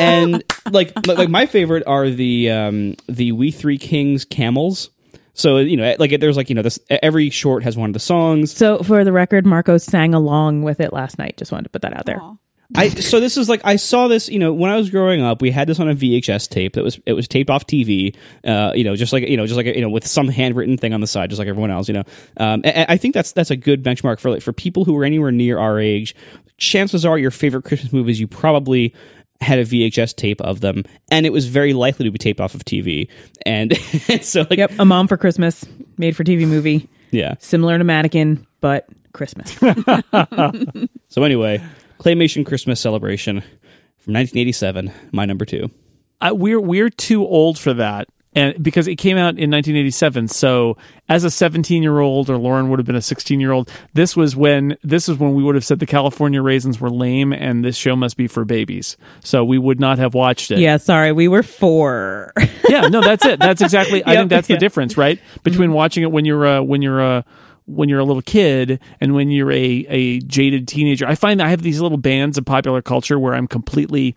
Speaker 2: and like like like my favorite are the um the We Three Kings camels. So you know, like there's like you know this every short has one of the songs.
Speaker 1: So for the record, Marco sang along with it last night. Just wanted to put that out there.
Speaker 4: Aw.
Speaker 2: I so this is like I saw this you know when I was growing up we had this on a VHS tape that was it was taped off TV uh you know just like you know just like you know with some handwritten thing on the side just like everyone else you know. Um and, and I think that's that's a good benchmark for like for people who are anywhere near our age chances are your favorite Christmas movies you probably had a VHS tape of them and it was very likely to be taped off of TV and <laughs> so like
Speaker 1: Yep, A Mom for Christmas, made for TV movie,
Speaker 2: yeah.
Speaker 1: Similar to Mannequin, but Christmas. <laughs>
Speaker 2: so anyway claymation Christmas celebration from 1987 my number two
Speaker 3: I, we're we're too old for that, and because it came out in 1987. So as a 17 year old, or Lauren would have been a 16 year old. This was when this is when we would have said the California raisins were lame, and this show must be for babies. So we would not have watched it.
Speaker 1: yeah, sorry, we were four.
Speaker 3: yeah, no, that's it. That's exactly. I <laughs> think that's the difference, right? Between watching it when you're uh, when you're uh, when you're a little kid and when you're a a jaded teenager. I find I have these little bands of popular culture where I'm completely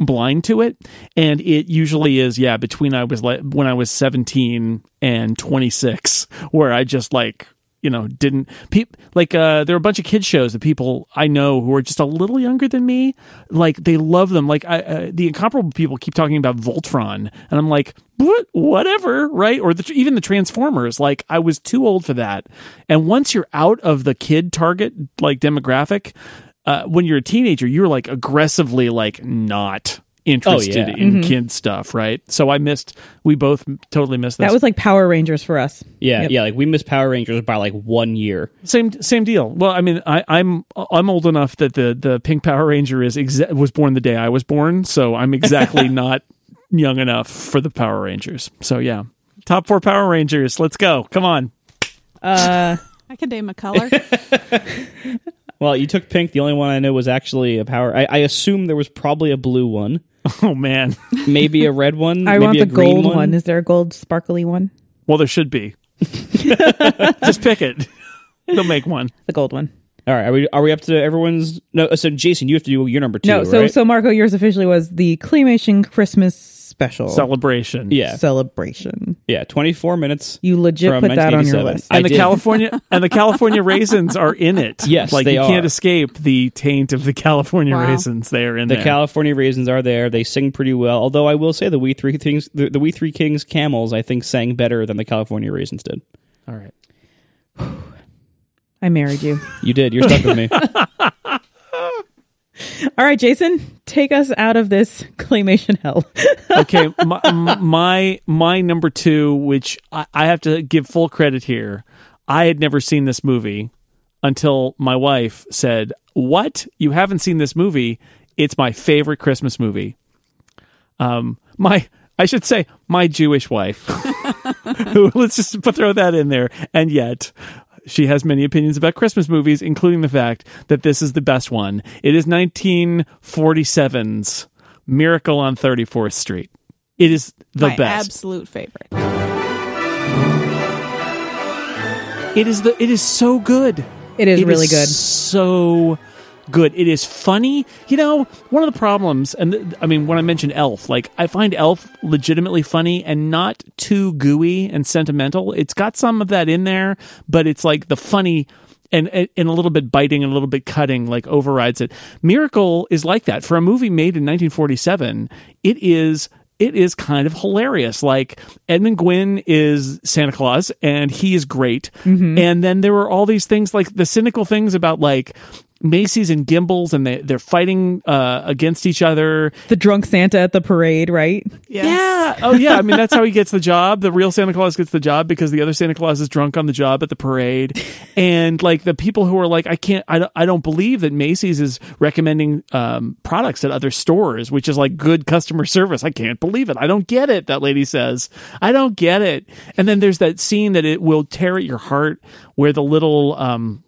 Speaker 3: blind to it and it usually is yeah between i was like when i was 17 and 26 where i just like you know didn't peop, like uh there are a bunch of kids shows that people i know who are just a little younger than me like they love them. Like I, uh, the incomparable people keep talking about voltron and i'm like what whatever right? Or the, even the transformers. Like i was too old for that. And once you're out of the kid target like demographic uh, when you're a teenager, you're like aggressively like not interested
Speaker 2: yeah.
Speaker 3: in kid stuff, right? So I missed. We both totally missed this.
Speaker 1: That was like Power Rangers for us.
Speaker 2: Yeah,
Speaker 1: Yep.
Speaker 2: yeah. Like we missed Power Rangers by like one year.
Speaker 3: same same deal. Well, I mean, I, I'm I'm old enough that the the Pink Power Ranger is exa- was born the day I was born, so I'm exactly <laughs> not young enough for the Power Rangers. So yeah, top four Power Rangers. Let's go. Come on.
Speaker 1: Uh,
Speaker 4: I can name a color. <laughs>
Speaker 2: Well, you took pink. The only one I know was actually a power. I, I assume there was probably a blue one, <laughs>
Speaker 3: Oh man.
Speaker 2: maybe a red one.
Speaker 1: I
Speaker 2: maybe
Speaker 1: want
Speaker 2: a
Speaker 1: the
Speaker 2: green
Speaker 1: gold one. Is there a gold sparkly one?
Speaker 3: Well, there should be. <laughs> Just pick it. They'll make one.
Speaker 1: The gold one.
Speaker 2: All right, are we are we up to everyone's? No, so Jason, you have to do your number two.
Speaker 1: no, so
Speaker 2: right?
Speaker 1: so Marco, yours officially was the claymation Christmas special
Speaker 3: Celebration.
Speaker 2: yeah,
Speaker 1: celebration.
Speaker 2: yeah, twenty four minutes.
Speaker 1: You legit
Speaker 2: From
Speaker 1: put that on your
Speaker 2: 1987.
Speaker 1: list.
Speaker 2: I
Speaker 3: And the
Speaker 2: did.
Speaker 3: California and the California <laughs> raisins are in it.
Speaker 2: Yes,
Speaker 3: like
Speaker 2: they
Speaker 3: you
Speaker 2: are.
Speaker 3: can't escape the taint of the California
Speaker 4: Wow.
Speaker 3: raisins. They are in there.
Speaker 2: The
Speaker 3: there.
Speaker 2: California raisins are there. They sing pretty well. Although I will say the We Three Things, the, the We Three Kings camels, I think sang better than the California raisins did.
Speaker 3: All right. <sighs> <sighs> <sighs>
Speaker 1: I married you.
Speaker 2: You did. You're stuck with me. <laughs>
Speaker 1: All right, Jason, take us out of this claymation hell. <laughs>
Speaker 3: okay my, my my number two which I, I have to give full credit here i had never seen this movie until my wife said what you haven't seen this movie it's my favorite christmas movie um my i should say my jewish wife <laughs> who let's just put, throw that in there and yet she has many opinions about Christmas movies, including the fact that this is the best one. It is 1947's Miracle on 34th Street. It is the
Speaker 4: My
Speaker 3: best.
Speaker 4: absolute favorite.
Speaker 3: It is the. It is so good.
Speaker 1: It is
Speaker 3: It
Speaker 1: really good.
Speaker 3: So good. It is funny. You know, one of the problems, and th- I mean, when I mentioned Elf, like I find Elf legitimately funny and not too gooey and sentimental. It's got some of that in there, but it's like the funny. And, and a little bit biting and a little bit cutting like overrides it. Miracle is like that for a movie made in 1947. It is it is kind of hilarious. Like Edmund Gwenn is Santa Claus and he is great. Mm-hmm. And then there were all these things like the cynical things about like Macy's and Gimbels and they, they're fighting uh, against each other.
Speaker 1: the drunk Santa at the parade, right?
Speaker 3: Yeah. Oh, yeah. I mean, that's how <laughs> he gets the job. The real Santa Claus gets the job because the other Santa Claus is drunk on the job at the parade. And like the people who are like, I can't, I don't, I don't believe that Macy's is recommending um, products at other stores, which is like good customer service. I can't believe it. I don't get it. That lady says, I don't get it. And then there's that scene that it will tear at your heart where the little, um,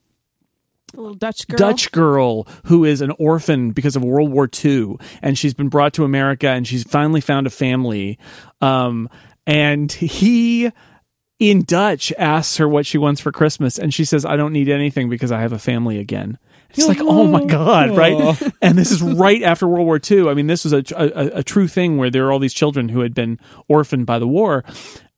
Speaker 4: The little Dutch girl.
Speaker 3: Dutch girl who is an orphan because of World War II, and she's been brought to America, and she's finally found a family. Um, and he, in Dutch, asks her what she wants for Christmas, and she says, "I don't need anything because I have a family again." It's like, oh my god, right? And this is right after World War II. I mean, this was a, a, a true thing where there are all these children who had been orphaned by the war.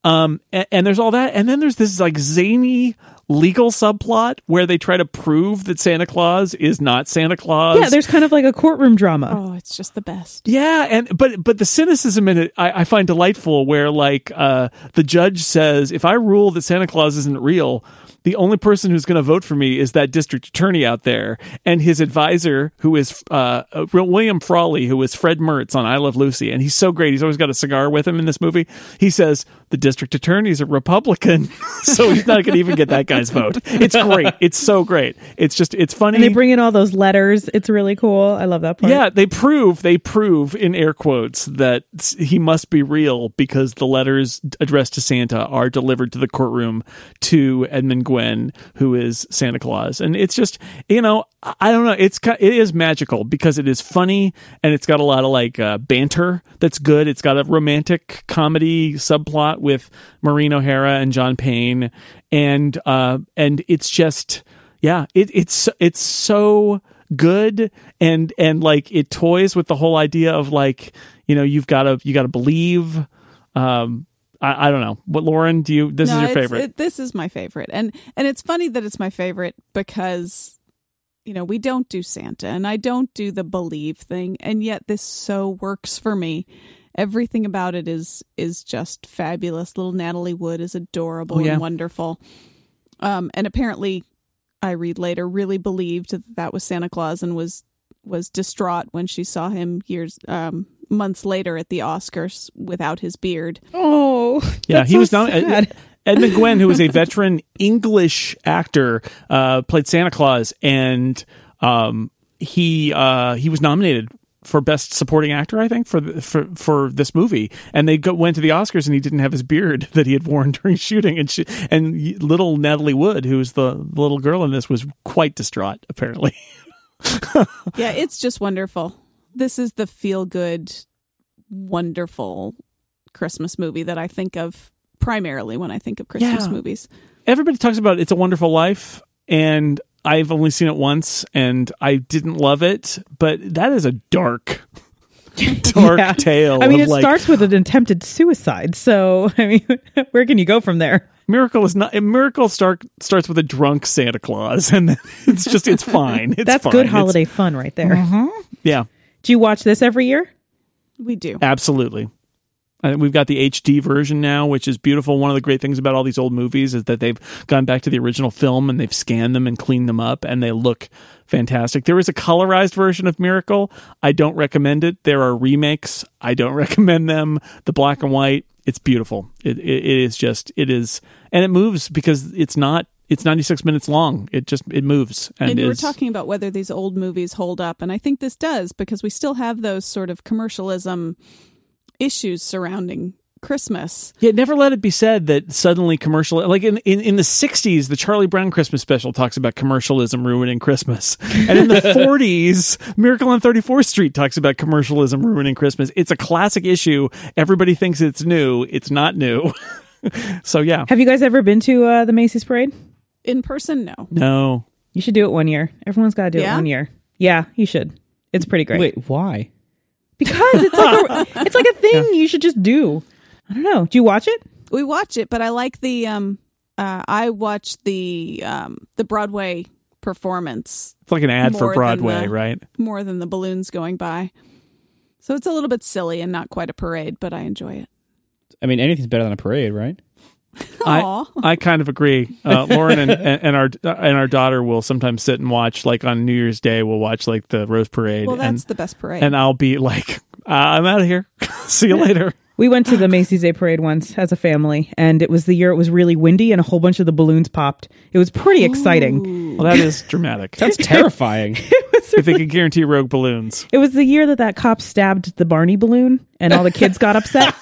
Speaker 3: Um, and, and there's all that, and then there's this like zany legal subplot where they try to prove that Santa Claus is not Santa Claus.
Speaker 1: Yeah, there's kind of like a courtroom drama.
Speaker 4: Oh, it's just the best.
Speaker 3: Yeah, and but but the cynicism in it I, I find delightful. Where like uh, the judge says, if I rule that Santa Claus isn't real, the only person who's going to vote for me is that district attorney out there, and his advisor, who is uh, uh, William Frawley, who is Fred Mertz on I Love Lucy, and he's so great. He's always got a cigar with him in this movie. He says the district attorney's a Republican, <laughs> so he's not going to even get that guy's vote. It's great. <laughs> It's so great. It's just it's funny.
Speaker 1: And they bring in all those letters. It's really cool. I love that part.
Speaker 3: Yeah, they prove they prove in air quotes that he must be real because the letters addressed to Santa are delivered to the courtroom to Edmund Gwenn, who is Santa Claus, and it's just you know I don't know it's it is magical because it is funny and it's got a lot of like uh, banter that's good. It's got a romantic comedy subplot with Maureen O'Hara and John Payne, and uh, and it's just yeah it, it's it's so good and and like it toys with the whole idea of like you know you've got to you got to believe um I, I don't know. What lauren do you this
Speaker 4: No,
Speaker 3: is your favorite.
Speaker 4: it- this is my favorite, and and it's funny that it's my favorite because you know we don't do Santa, and I don't do the believe thing, and yet this so works for me. Everything about it is is just fabulous. Little Natalie Wood is adorable
Speaker 3: Oh, yeah.
Speaker 4: and wonderful. Um, and apparently, I read later really believed that that was Santa Claus and was was distraught when she saw him years um months later at the Oscars without his beard.
Speaker 1: Oh, <laughs>
Speaker 3: Yeah, he
Speaker 1: so
Speaker 3: was nominated.
Speaker 1: sad.
Speaker 3: Edmund Gwenn, who was a veteran English actor, uh, played Santa Claus, and um, he uh, he was nominated for best supporting actor, I think, for for for this movie. And they go, went to the Oscars, and he didn't have his beard <laughs> that he had worn during shooting. And she, and little Natalie Wood, who was the little girl in this, was quite distraught. Apparently, <laughs>
Speaker 4: Yeah, it's just wonderful. This is the feel good, wonderful Christmas movie that I think of primarily when I think of Christmas
Speaker 3: Yeah.
Speaker 4: movies.
Speaker 3: everybody talks about "It's a Wonderful Life," and I've only seen it once, and I didn't love it. But that is a dark, <laughs> dark
Speaker 1: Yeah.
Speaker 3: tale.
Speaker 1: I mean, it
Speaker 3: like,
Speaker 1: starts with an attempted suicide. So, <laughs> I mean, where can you go from there?
Speaker 3: Miracle is not. Miracle start starts with a drunk Santa Claus, <laughs> and it's just it's fine. It's
Speaker 1: That's
Speaker 3: fine.
Speaker 1: good
Speaker 3: It's-
Speaker 1: holiday fun right there. Mm-hmm.
Speaker 3: yeah,
Speaker 1: Do you watch this every year?
Speaker 4: We do.
Speaker 3: absolutely. We've got the HD version now, which is beautiful. One of the great things about all these old movies is that they've gone back to the original film and they've scanned them and cleaned them up, and they look fantastic. There is a colorized version of Miracle. I don't recommend it. There are remakes. I don't <laughs> recommend them. The black and white, it's beautiful. It, it, it is just, it is, and it moves because it's not. It's 96 minutes long. It just it moves and,
Speaker 4: And you were talking about whether these old movies hold up, and I think this does because we still have those sort of commercialism issues surrounding Christmas.
Speaker 3: Yeah, never let it be said that suddenly commercial like in, in, in the sixties, the Charlie Brown Christmas special talks about commercialism ruining Christmas. And in the <laughs> forties, Miracle on Thirty Fourth Street talks about commercialism ruining Christmas. It's a classic issue. Everybody thinks it's new. It's not new. <laughs> so yeah.
Speaker 1: Have you guys ever been to uh, the Macy's parade?
Speaker 4: In person, no.
Speaker 3: No.
Speaker 1: You should do it one year. Everyone's got to do it one year. Yeah, you should. It's pretty great.
Speaker 2: Wait, why?
Speaker 1: Because it's like a, <laughs> it's like a thing you should just do. I don't know. Do you watch it?
Speaker 4: We watch it, but I like the um uh I watch the um the Broadway performance
Speaker 3: It's like an ad for Broadway,
Speaker 4: the-
Speaker 3: right?
Speaker 4: more than the balloons going by. So it's a little bit silly and not quite a parade, but I enjoy it.
Speaker 2: I mean, anything's better than a parade, right?
Speaker 4: Aw.
Speaker 3: I, I kind of agree. Uh, <laughs> Lauren and, and, and our and our daughter will sometimes sit and watch like on New Year's Day. We'll watch like the Rose Parade.
Speaker 4: Well,
Speaker 3: and,
Speaker 4: that's the best parade.
Speaker 3: and I'll be like, uh, I'm out of here. <laughs> See you later.
Speaker 1: We went to the Macy's Day Parade once as a family, and it was the year it was really windy and a whole bunch of the balloons popped. It was pretty exciting.
Speaker 3: Well, that is dramatic. <laughs>
Speaker 2: That's terrifying.
Speaker 3: if they could guarantee rogue balloons.
Speaker 1: It was the year that that cop stabbed the Barney balloon, and all the kids got upset.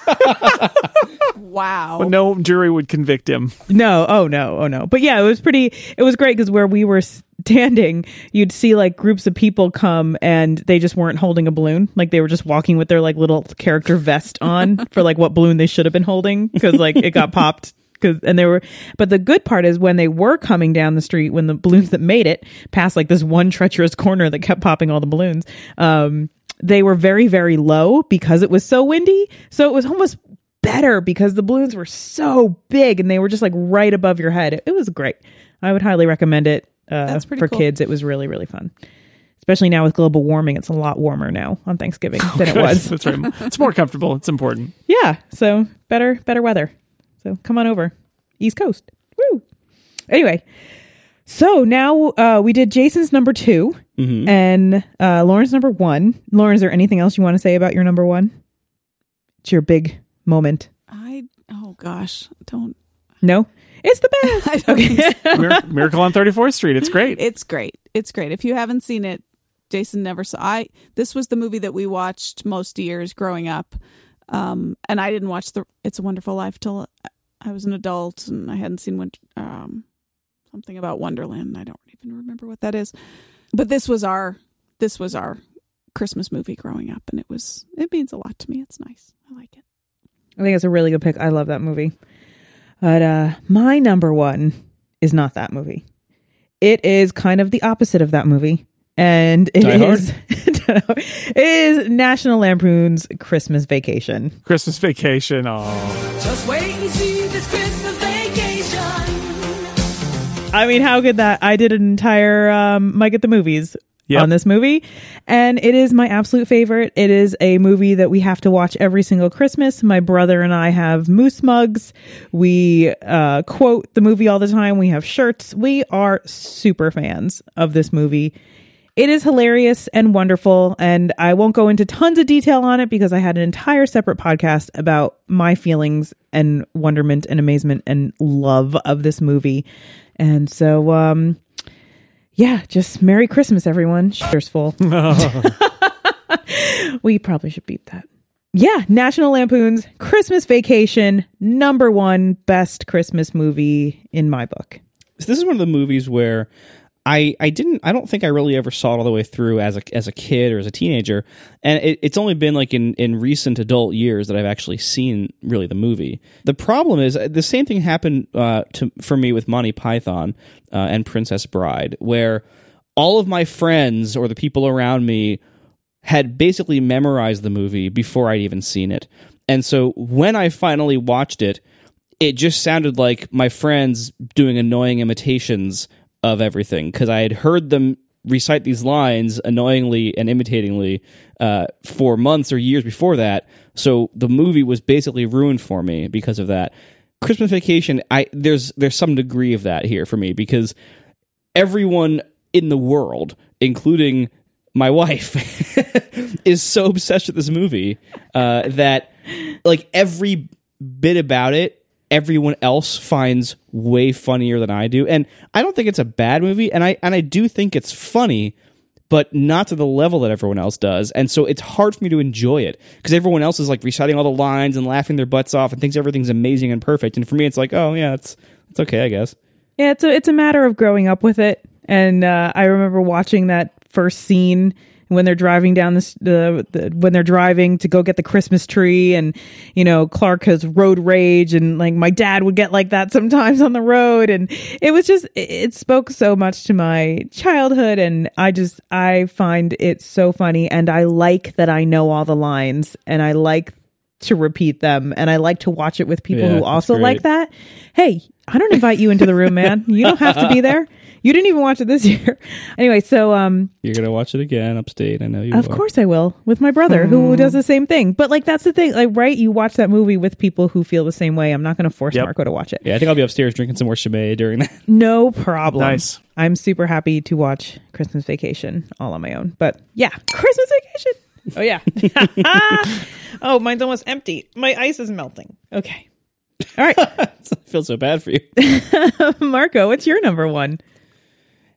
Speaker 4: Wow.
Speaker 3: But no jury would convict him.
Speaker 1: No, oh no, oh no. But yeah, it was pretty. It was great because where we were standing, you'd see like groups of people come, and they just weren't holding a balloon. Like they were just walking with their like little character vest on <laughs> for like what balloon they should have been holding because like it got popped. Cause, and they were, but the good part is when they were coming down the street, when the balloons that made it past like this one treacherous corner that kept popping all the balloons, um, they were very, very low because it was so windy. So it was almost better because the balloons were so big and they were just like right above your head. It, it was great. I would highly recommend it uh,
Speaker 4: That's pretty
Speaker 1: for
Speaker 4: cool.
Speaker 1: kids. It was really, really fun. Especially now with global warming, it's a lot warmer now on Thanksgiving than it was. <laughs>
Speaker 3: That's right. It's more comfortable. It's important.
Speaker 1: Yeah, so better, better weather. So come on over, East Coast. Woo. Anyway, so now uh, we did Jason's number 2 and uh, Lauren's number one. Lauren, is there anything else you want to say about your number one? It's your big moment.
Speaker 4: I oh gosh, don't.
Speaker 1: No, it's the best. <laughs>
Speaker 4: I so.
Speaker 3: Mir- Miracle on 34th Street. It's great.
Speaker 4: It's great. It's great. If you haven't seen it, Jason never saw. I this was the movie that we watched most years growing up, um, and I didn't watch the It's a Wonderful Life till I was an adult, and I hadn't seen Win- um, something about Wonderland. I don't even remember what that is, but this was our this was our Christmas movie growing up, and it was it means a lot to me. It's nice. I like it.
Speaker 1: I think it's a really good pick. I love that movie. But uh my number one is not that movie. It is kind of the opposite of that movie. And it
Speaker 2: Die
Speaker 1: is <laughs> it is National Lampoon's Christmas Vacation.
Speaker 3: Christmas vacation. Oh,
Speaker 5: Just wait and see this Christmas vacation.
Speaker 1: I mean, how could that? I did an entire um, Mike at the Movies
Speaker 3: Yep.
Speaker 1: on this movie, and it is my absolute favorite. It is a movie that we have to watch every single Christmas. My brother and I have moose mugs. We uh, quote the movie all the time. We have shirts. We are super fans of this movie. It is hilarious and wonderful, and I won't go into tons of detail on it because I had an entire separate podcast about my feelings and wonderment and amazement and love of this movie. And so, um, yeah, just Merry Christmas, everyone. Cheers, full. <laughs> <laughs> we probably should beat that. Yeah, National Lampoon's Christmas Vacation, number one best Christmas movie in my book.
Speaker 2: So this is one of the movies where I I didn't I don't think I really ever saw it all the way through as a as a kid or as a teenager, and it, it's only been like in in recent adult years that I've actually seen really the movie. The problem is the same thing happened uh, to for me with Monty Python uh, and Princess Bride, where all of my friends or the people around me had basically memorized the movie before I'd even seen it. And so when I finally watched it, it just sounded like my friends doing annoying imitations of everything because I had heard them recite these lines annoyingly and imitatingly uh, for months or years before that. So the movie was basically ruined for me because of that. Christmas Vacation, I there's there's some degree of that here for me because everyone in the world, including my wife, <laughs> is so obsessed with this movie uh, that like every bit about it, everyone else finds way funnier than I do. And I don't think it's a bad movie, and I and I do think it's funny, but not to the level that everyone else does. And so it's hard for me to enjoy it because everyone else is like reciting all the lines and laughing their butts off and thinks everything's amazing and perfect. And for me, it's like, oh yeah, it's it's okay, I guess.
Speaker 1: Yeah, it's a it's a matter of growing up with it. And uh, I remember watching that first scene when they're driving down this the, the when they're driving to go get the Christmas tree, and you know Clark has road rage, and like my dad would get like that sometimes on the road, and it was just it, it spoke so much to my childhood, and I just I find it so funny, and I like that I know all the lines, and I like to repeat them and I like to watch it with people
Speaker 2: Yeah,
Speaker 1: who also like that. Hey, I don't invite you into the room, man. You don't have to be there. You didn't even watch it this <laughs> year. Anyway, so um
Speaker 2: You're gonna watch it again upstate. I know you.
Speaker 1: of
Speaker 2: are.
Speaker 1: course I will with my brother who does the same thing. But like that's the thing, like right, you watch that movie with people who feel the same way. I'm not going to force
Speaker 3: Yep.
Speaker 1: Marco to watch it.
Speaker 2: Yeah, I think I'll be upstairs drinking some more Chimay during that. <laughs>
Speaker 1: No problem.
Speaker 3: Nice.
Speaker 1: I'm super happy to watch Christmas Vacation all on my own. But yeah, Christmas Vacation. Oh yeah. <laughs> oh, mine's almost empty. My ice is melting. Okay. All right, <laughs>
Speaker 2: I feel so bad for you. <laughs>
Speaker 1: Marco, what's your number one?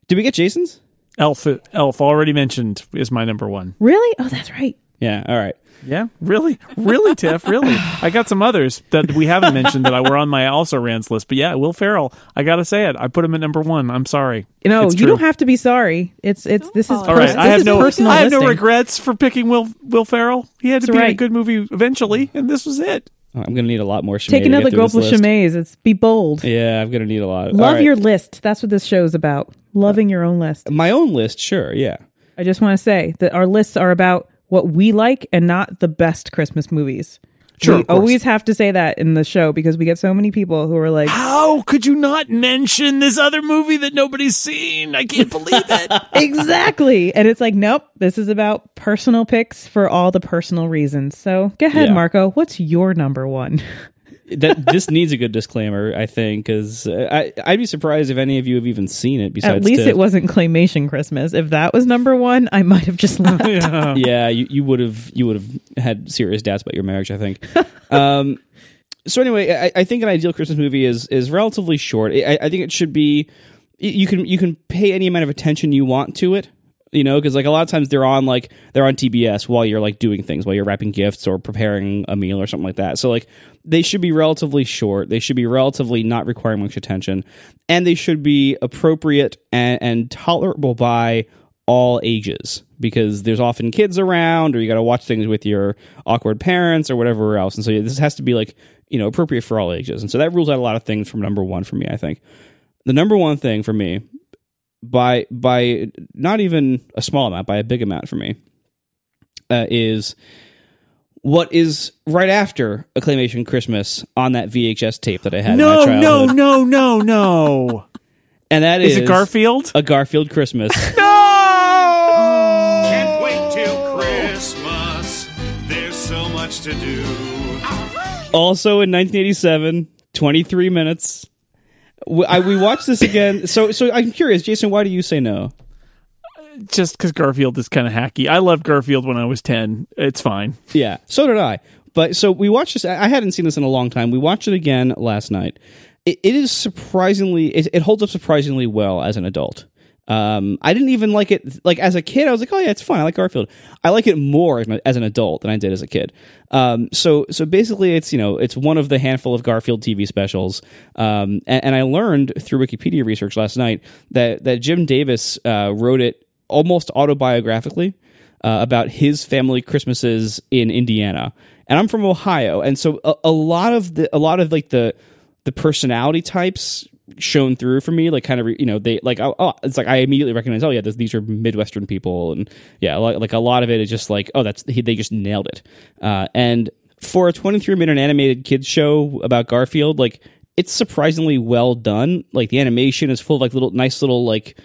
Speaker 2: Did we get Jason's?
Speaker 3: Elf, Elf already mentioned is my number one.
Speaker 1: Really? Oh, that's right.
Speaker 2: Yeah. All right.
Speaker 3: Yeah, really, really, Tiff, really. <laughs> I got some others that we haven't mentioned that I were on my also rans list, but yeah, Will Ferrell. I gotta say it. I put him at number one. I'm sorry.
Speaker 1: You know, you don't have to be sorry. It's it's this is
Speaker 4: All
Speaker 3: All
Speaker 1: pers-
Speaker 3: I
Speaker 1: this
Speaker 3: have
Speaker 1: is
Speaker 3: no,
Speaker 1: personal
Speaker 3: I have no regrets for picking Will Will Ferrell. He had to
Speaker 1: That's
Speaker 3: be in a good movie eventually, and this was it.
Speaker 2: I'm gonna need a lot more Chimay.
Speaker 1: Take another
Speaker 2: through this
Speaker 1: gulp of
Speaker 2: list.
Speaker 1: Chimay's. It's be bold.
Speaker 2: Yeah, I'm gonna need a lot.
Speaker 1: Love
Speaker 2: All right.
Speaker 1: your list. That's what this show's about. Loving your own list.
Speaker 2: my own list. Sure. Yeah.
Speaker 1: I just want to say that our lists are about what we like and not the best Christmas movies.
Speaker 3: Sure,
Speaker 1: we always have to say that in the show because we get so many people who are like,
Speaker 3: How could you not mention this other movie that nobody's seen? I can't believe it. <laughs>
Speaker 1: exactly. And it's like, nope, this is about personal picks for all the personal reasons. So go ahead,
Speaker 2: Yeah.
Speaker 1: Marco. What's your number one? <laughs>
Speaker 2: that this needs a good disclaimer, I think, because I I'd be surprised if any of you have even seen it. Besides,
Speaker 1: At least
Speaker 2: Tiff.
Speaker 1: it wasn't Claymation Christmas. If that was number one, I might have just left. <laughs>
Speaker 2: yeah, you, you would have you would have had serious doubts about your marriage. I think. <laughs> um, so anyway, I, I think an ideal Christmas movie is is relatively short. I, I think it should be you can you can pay any amount of attention you want to it. You know, because like a lot of times they're on like they're on TBS while you're like doing things, while you're wrapping gifts or preparing a meal or something like that. So like they should be relatively short. They should be relatively not requiring much attention, and they should be appropriate and, and tolerable by all ages. Because there's often kids around or you got to watch things with your awkward parents or whatever else. And so yeah, this has to be like you know appropriate for all ages. And so that rules out a lot of things from number one for me i think. The number one thing for me by by not even a small amount by a big amount for me uh, is what is right after a Claymation christmas on that vhs tape that i had in
Speaker 3: no,
Speaker 2: my
Speaker 3: no, no, no, no.
Speaker 2: and that
Speaker 3: Is
Speaker 2: is
Speaker 3: it Garfield?
Speaker 2: a garfield christmas <laughs> no.
Speaker 8: Can't wait till Christmas. There's so much to do.
Speaker 2: also in 1987 23 minutes W- I, we watched this again <laughs> so so i'm curious jason why do you say no
Speaker 3: just because Garfield is kind of hacky. I loved Garfield when I was ten. It's fine.
Speaker 2: Yeah, so did I. But so we watched this. I hadn't seen this in a long time. We watched it again last night. It, it is surprisingly. It, it holds up surprisingly well as an adult. Um, I didn't even like it. Like as a kid, I was like, "Oh yeah, it's fun. I like Garfield." I like it more as, an adult than I did as a kid. Um, so so basically, it's you know it's one of the handful of Garfield TV specials. Um, and, and I learned through Wikipedia research last night that that Jim Davis uh, wrote it almost autobiographically uh, about his family Christmases in Indiana, and I'm from Ohio, and so a, a lot of the a lot of like the the personality types shown through for me like kind of you know they like oh, oh it's like i immediately recognize oh yeah this, these are midwestern people and yeah like, like a lot of it is just like oh that's they just nailed it uh, and for a 23 minute animated kids show about garfield like it's surprisingly well done like the animation is full of like little nice little like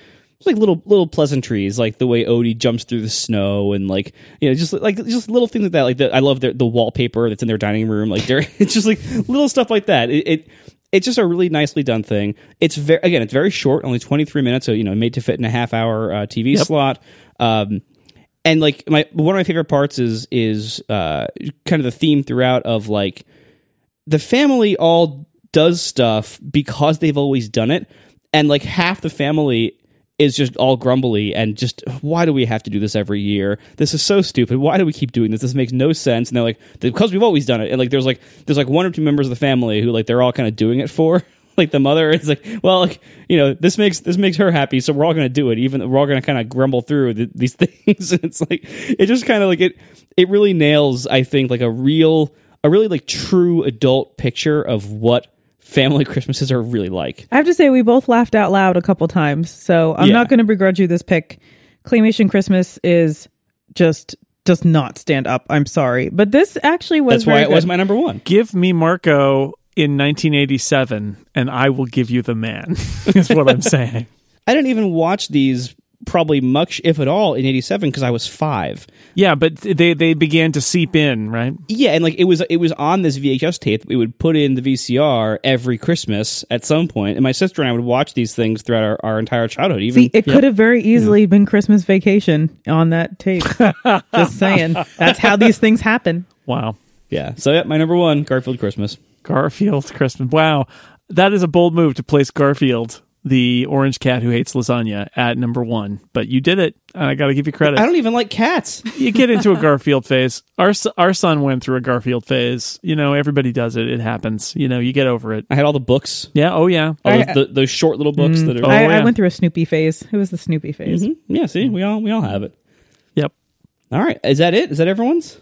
Speaker 2: like little little pleasantries, like the way Odie jumps through the snow, and like you know, just like just little things like that. Like the, I love the the wallpaper that's in their dining room. Like they're it's <laughs> just like little stuff like that. It, it it's just a really nicely done thing. It's very again, it's very short, only twenty three minutes, so you know, made to fit in a half hour uh, TV slot. Um, and like my one of my favorite parts is is uh, kind of the theme throughout of like the family all does stuff because they've always done it and like half the family is just all grumbly and just why do we have to do this every year? This is so stupid. Why do we keep doing this? This makes no sense. And they're like because we've always done it. And like there's like there's like one or two members of the family who like they're all kind of doing it for. <laughs> Like the mother is like well like you know this makes this makes her happy so we're all going to do it even we're all going to kind of grumble through th- these <laughs> things. And it's like it just kind of like it it really nails i think like a real a really like true adult picture of what family <laughs> christmases are really like
Speaker 1: I have to say, we both laughed out loud a couple times, so I'm
Speaker 2: Yeah.
Speaker 1: not going to begrudge you this pick. Claymation Christmas is just does not stand up. I'm sorry, but this actually was.
Speaker 2: that's why
Speaker 1: very
Speaker 2: it was my number one
Speaker 3: Give me Marco in 1987, and I will give you the man. <laughs> is what I'm saying. <laughs>
Speaker 2: I didn't even watch these probably much, if at all, in '87 because I was five.
Speaker 3: Yeah, but they they began to seep in, right?
Speaker 2: Yeah, and like it was it was on this VHS tape. We would put in the VCR every Christmas at some point, and my sister and I would watch these things throughout our, our entire childhood. Even
Speaker 1: See, it could have very easily been Christmas Vacation on that tape. <laughs> Just saying, that's how these things happen.
Speaker 3: Wow.
Speaker 2: yeah. So yeah, my number one, Garfield Christmas.
Speaker 3: Garfield Christmas. Wow. That is a bold move to place Garfield, the orange cat who hates lasagna, at number one. But you did it. and I got to give you credit.
Speaker 2: I don't even like cats. <laughs>
Speaker 3: you get into a Garfield phase. Our our son went through a Garfield phase. You know, everybody does it. It happens. You know, you get over it.
Speaker 2: I had all the books,
Speaker 3: Yeah. Oh yeah.
Speaker 2: all
Speaker 1: I-
Speaker 2: those, the, those short little books that are.
Speaker 3: Oh,
Speaker 1: I,
Speaker 3: yeah.
Speaker 1: I went through a Snoopy phase. It was the Snoopy phase.
Speaker 2: Mhm. Yeah, see, we all we all have it.
Speaker 3: Yep.
Speaker 2: All right, is that it? Is that everyone's?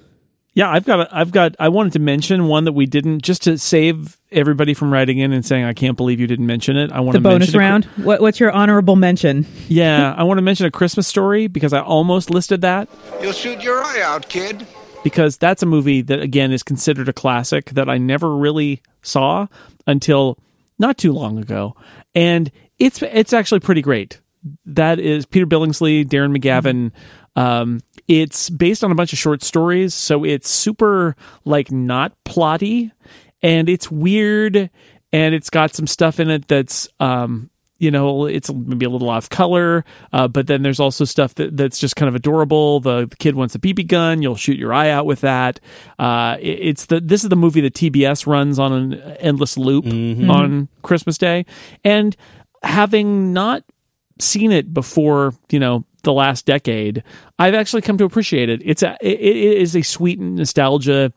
Speaker 3: Yeah, I've got. A, I've got. I wanted to mention one that we didn't, just to save everybody from writing in and saying, "I can't believe you didn't mention it." I want
Speaker 1: The
Speaker 3: to
Speaker 1: bonus
Speaker 3: mention a-
Speaker 1: round. What, what's your honorable mention?
Speaker 3: yeah, I want to mention a Christmas story because I almost listed that.
Speaker 7: You'll shoot your eye out, kid.
Speaker 3: because that's a movie that again is considered a classic that I never really saw until not too long ago, and it's it's actually pretty great. That is Peter Billingsley, Darren McGavin. Um, it's based on a bunch of short stories, so it's super like not plotty, and it's weird, and it's got some stuff in it that's um, you know it's maybe a little off color uh, but then there's also stuff that, that's just kind of adorable. The, the kid wants a bb gun you'll shoot your eye out with that. Uh, it- it's the this is the movie that tbs runs on an endless loop on christmas day and having not seen it before you know the last decade i've actually come to appreciate it. It's a it, it is a sweet nostalgia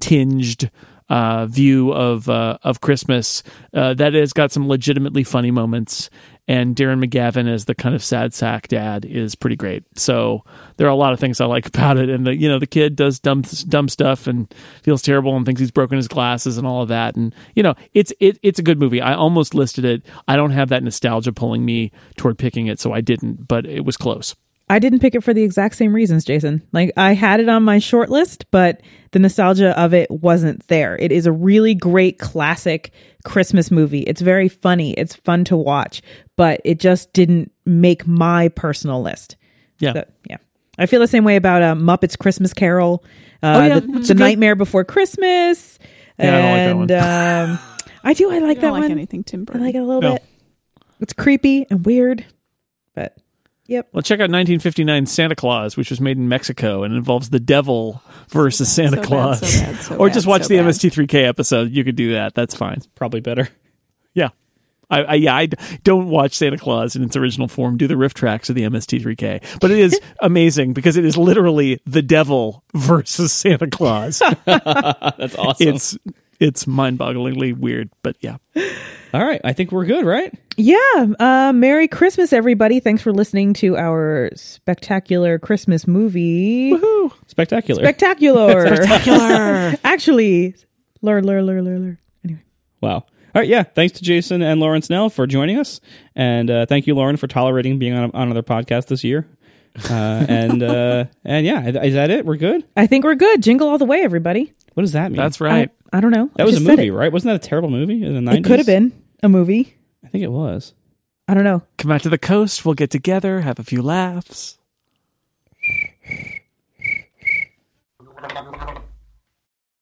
Speaker 3: tinged uh, view of uh, of Christmas uh, that has got some legitimately funny moments. And Darren McGavin as the kind of sad sack dad is pretty great. So there are a lot of things I like <laughs> about it. And the you know the kid does dumb dumb stuff and feels terrible and thinks he's broken his glasses and all of that. And you know it's it, it's a good movie. I almost listed it. I don't have that nostalgia pulling me toward picking it, so I didn't. But it was close.
Speaker 1: I didn't pick it for the exact same reasons, Jason. Like I had it on my short list, but the nostalgia of it wasn't there. It is a really great classic Christmas movie. It's very funny. It's fun to watch, but it just didn't make my personal list.
Speaker 3: Yeah.
Speaker 1: So, yeah. I feel the same way about uh, Muppets Christmas Carol, uh,
Speaker 3: Oh, yeah,
Speaker 1: the,
Speaker 3: that's
Speaker 1: the
Speaker 3: good.
Speaker 1: Nightmare Before Christmas,
Speaker 3: Yeah, I don't like
Speaker 1: and um, I do. I like
Speaker 4: I
Speaker 1: that
Speaker 4: don't like
Speaker 1: one.
Speaker 4: anything Tim Burton.
Speaker 1: I like it a little
Speaker 3: No.
Speaker 1: bit. It's creepy and weird, but Yep.
Speaker 3: Well, check out 1959 Santa Claus, which was made in Mexico and involves the devil versus Santa
Speaker 4: so bad,
Speaker 3: Claus.
Speaker 4: so bad, so <laughs>
Speaker 3: or
Speaker 4: bad,
Speaker 3: just watch the
Speaker 4: bad.
Speaker 3: MST3K episode. You could do that. That's fine.
Speaker 2: Probably better. <laughs>
Speaker 3: Yeah. I, I yeah, I don't watch Santa Claus in its original form. Do the riff tracks of the MST3K, but it is <laughs> amazing because it is literally the devil versus Santa Claus.
Speaker 2: That's awesome.
Speaker 3: it's it's mind-bogglingly weird, but yeah.
Speaker 2: All right, I think we're good, right?
Speaker 1: Yeah. Uh, Merry Christmas, everybody. Thanks for listening to our spectacular Christmas movie.
Speaker 2: Spectacular.
Speaker 1: Spectacular. <laughs> Spectacular. Actually, lure, lure, lure, lure, lure. Anyway.
Speaker 2: wow. All right, yeah. Thanks to Jason and Lauren Snell for joining us, and uh, thank you, Lauren, for tolerating being on, on another podcast this year. Uh, and uh, <laughs> and yeah, is that it? We're good.
Speaker 1: I think we're good. Jingle all the way, everybody.
Speaker 2: What does that mean?
Speaker 3: That's right.
Speaker 1: I don't know.
Speaker 2: That
Speaker 1: I
Speaker 2: was a movie, right? Wasn't that a terrible movie in the nineties?
Speaker 1: It could have been a movie.
Speaker 2: I think it was.
Speaker 1: I don't know.
Speaker 3: Come out to the coast. We'll get together, have a few laughs.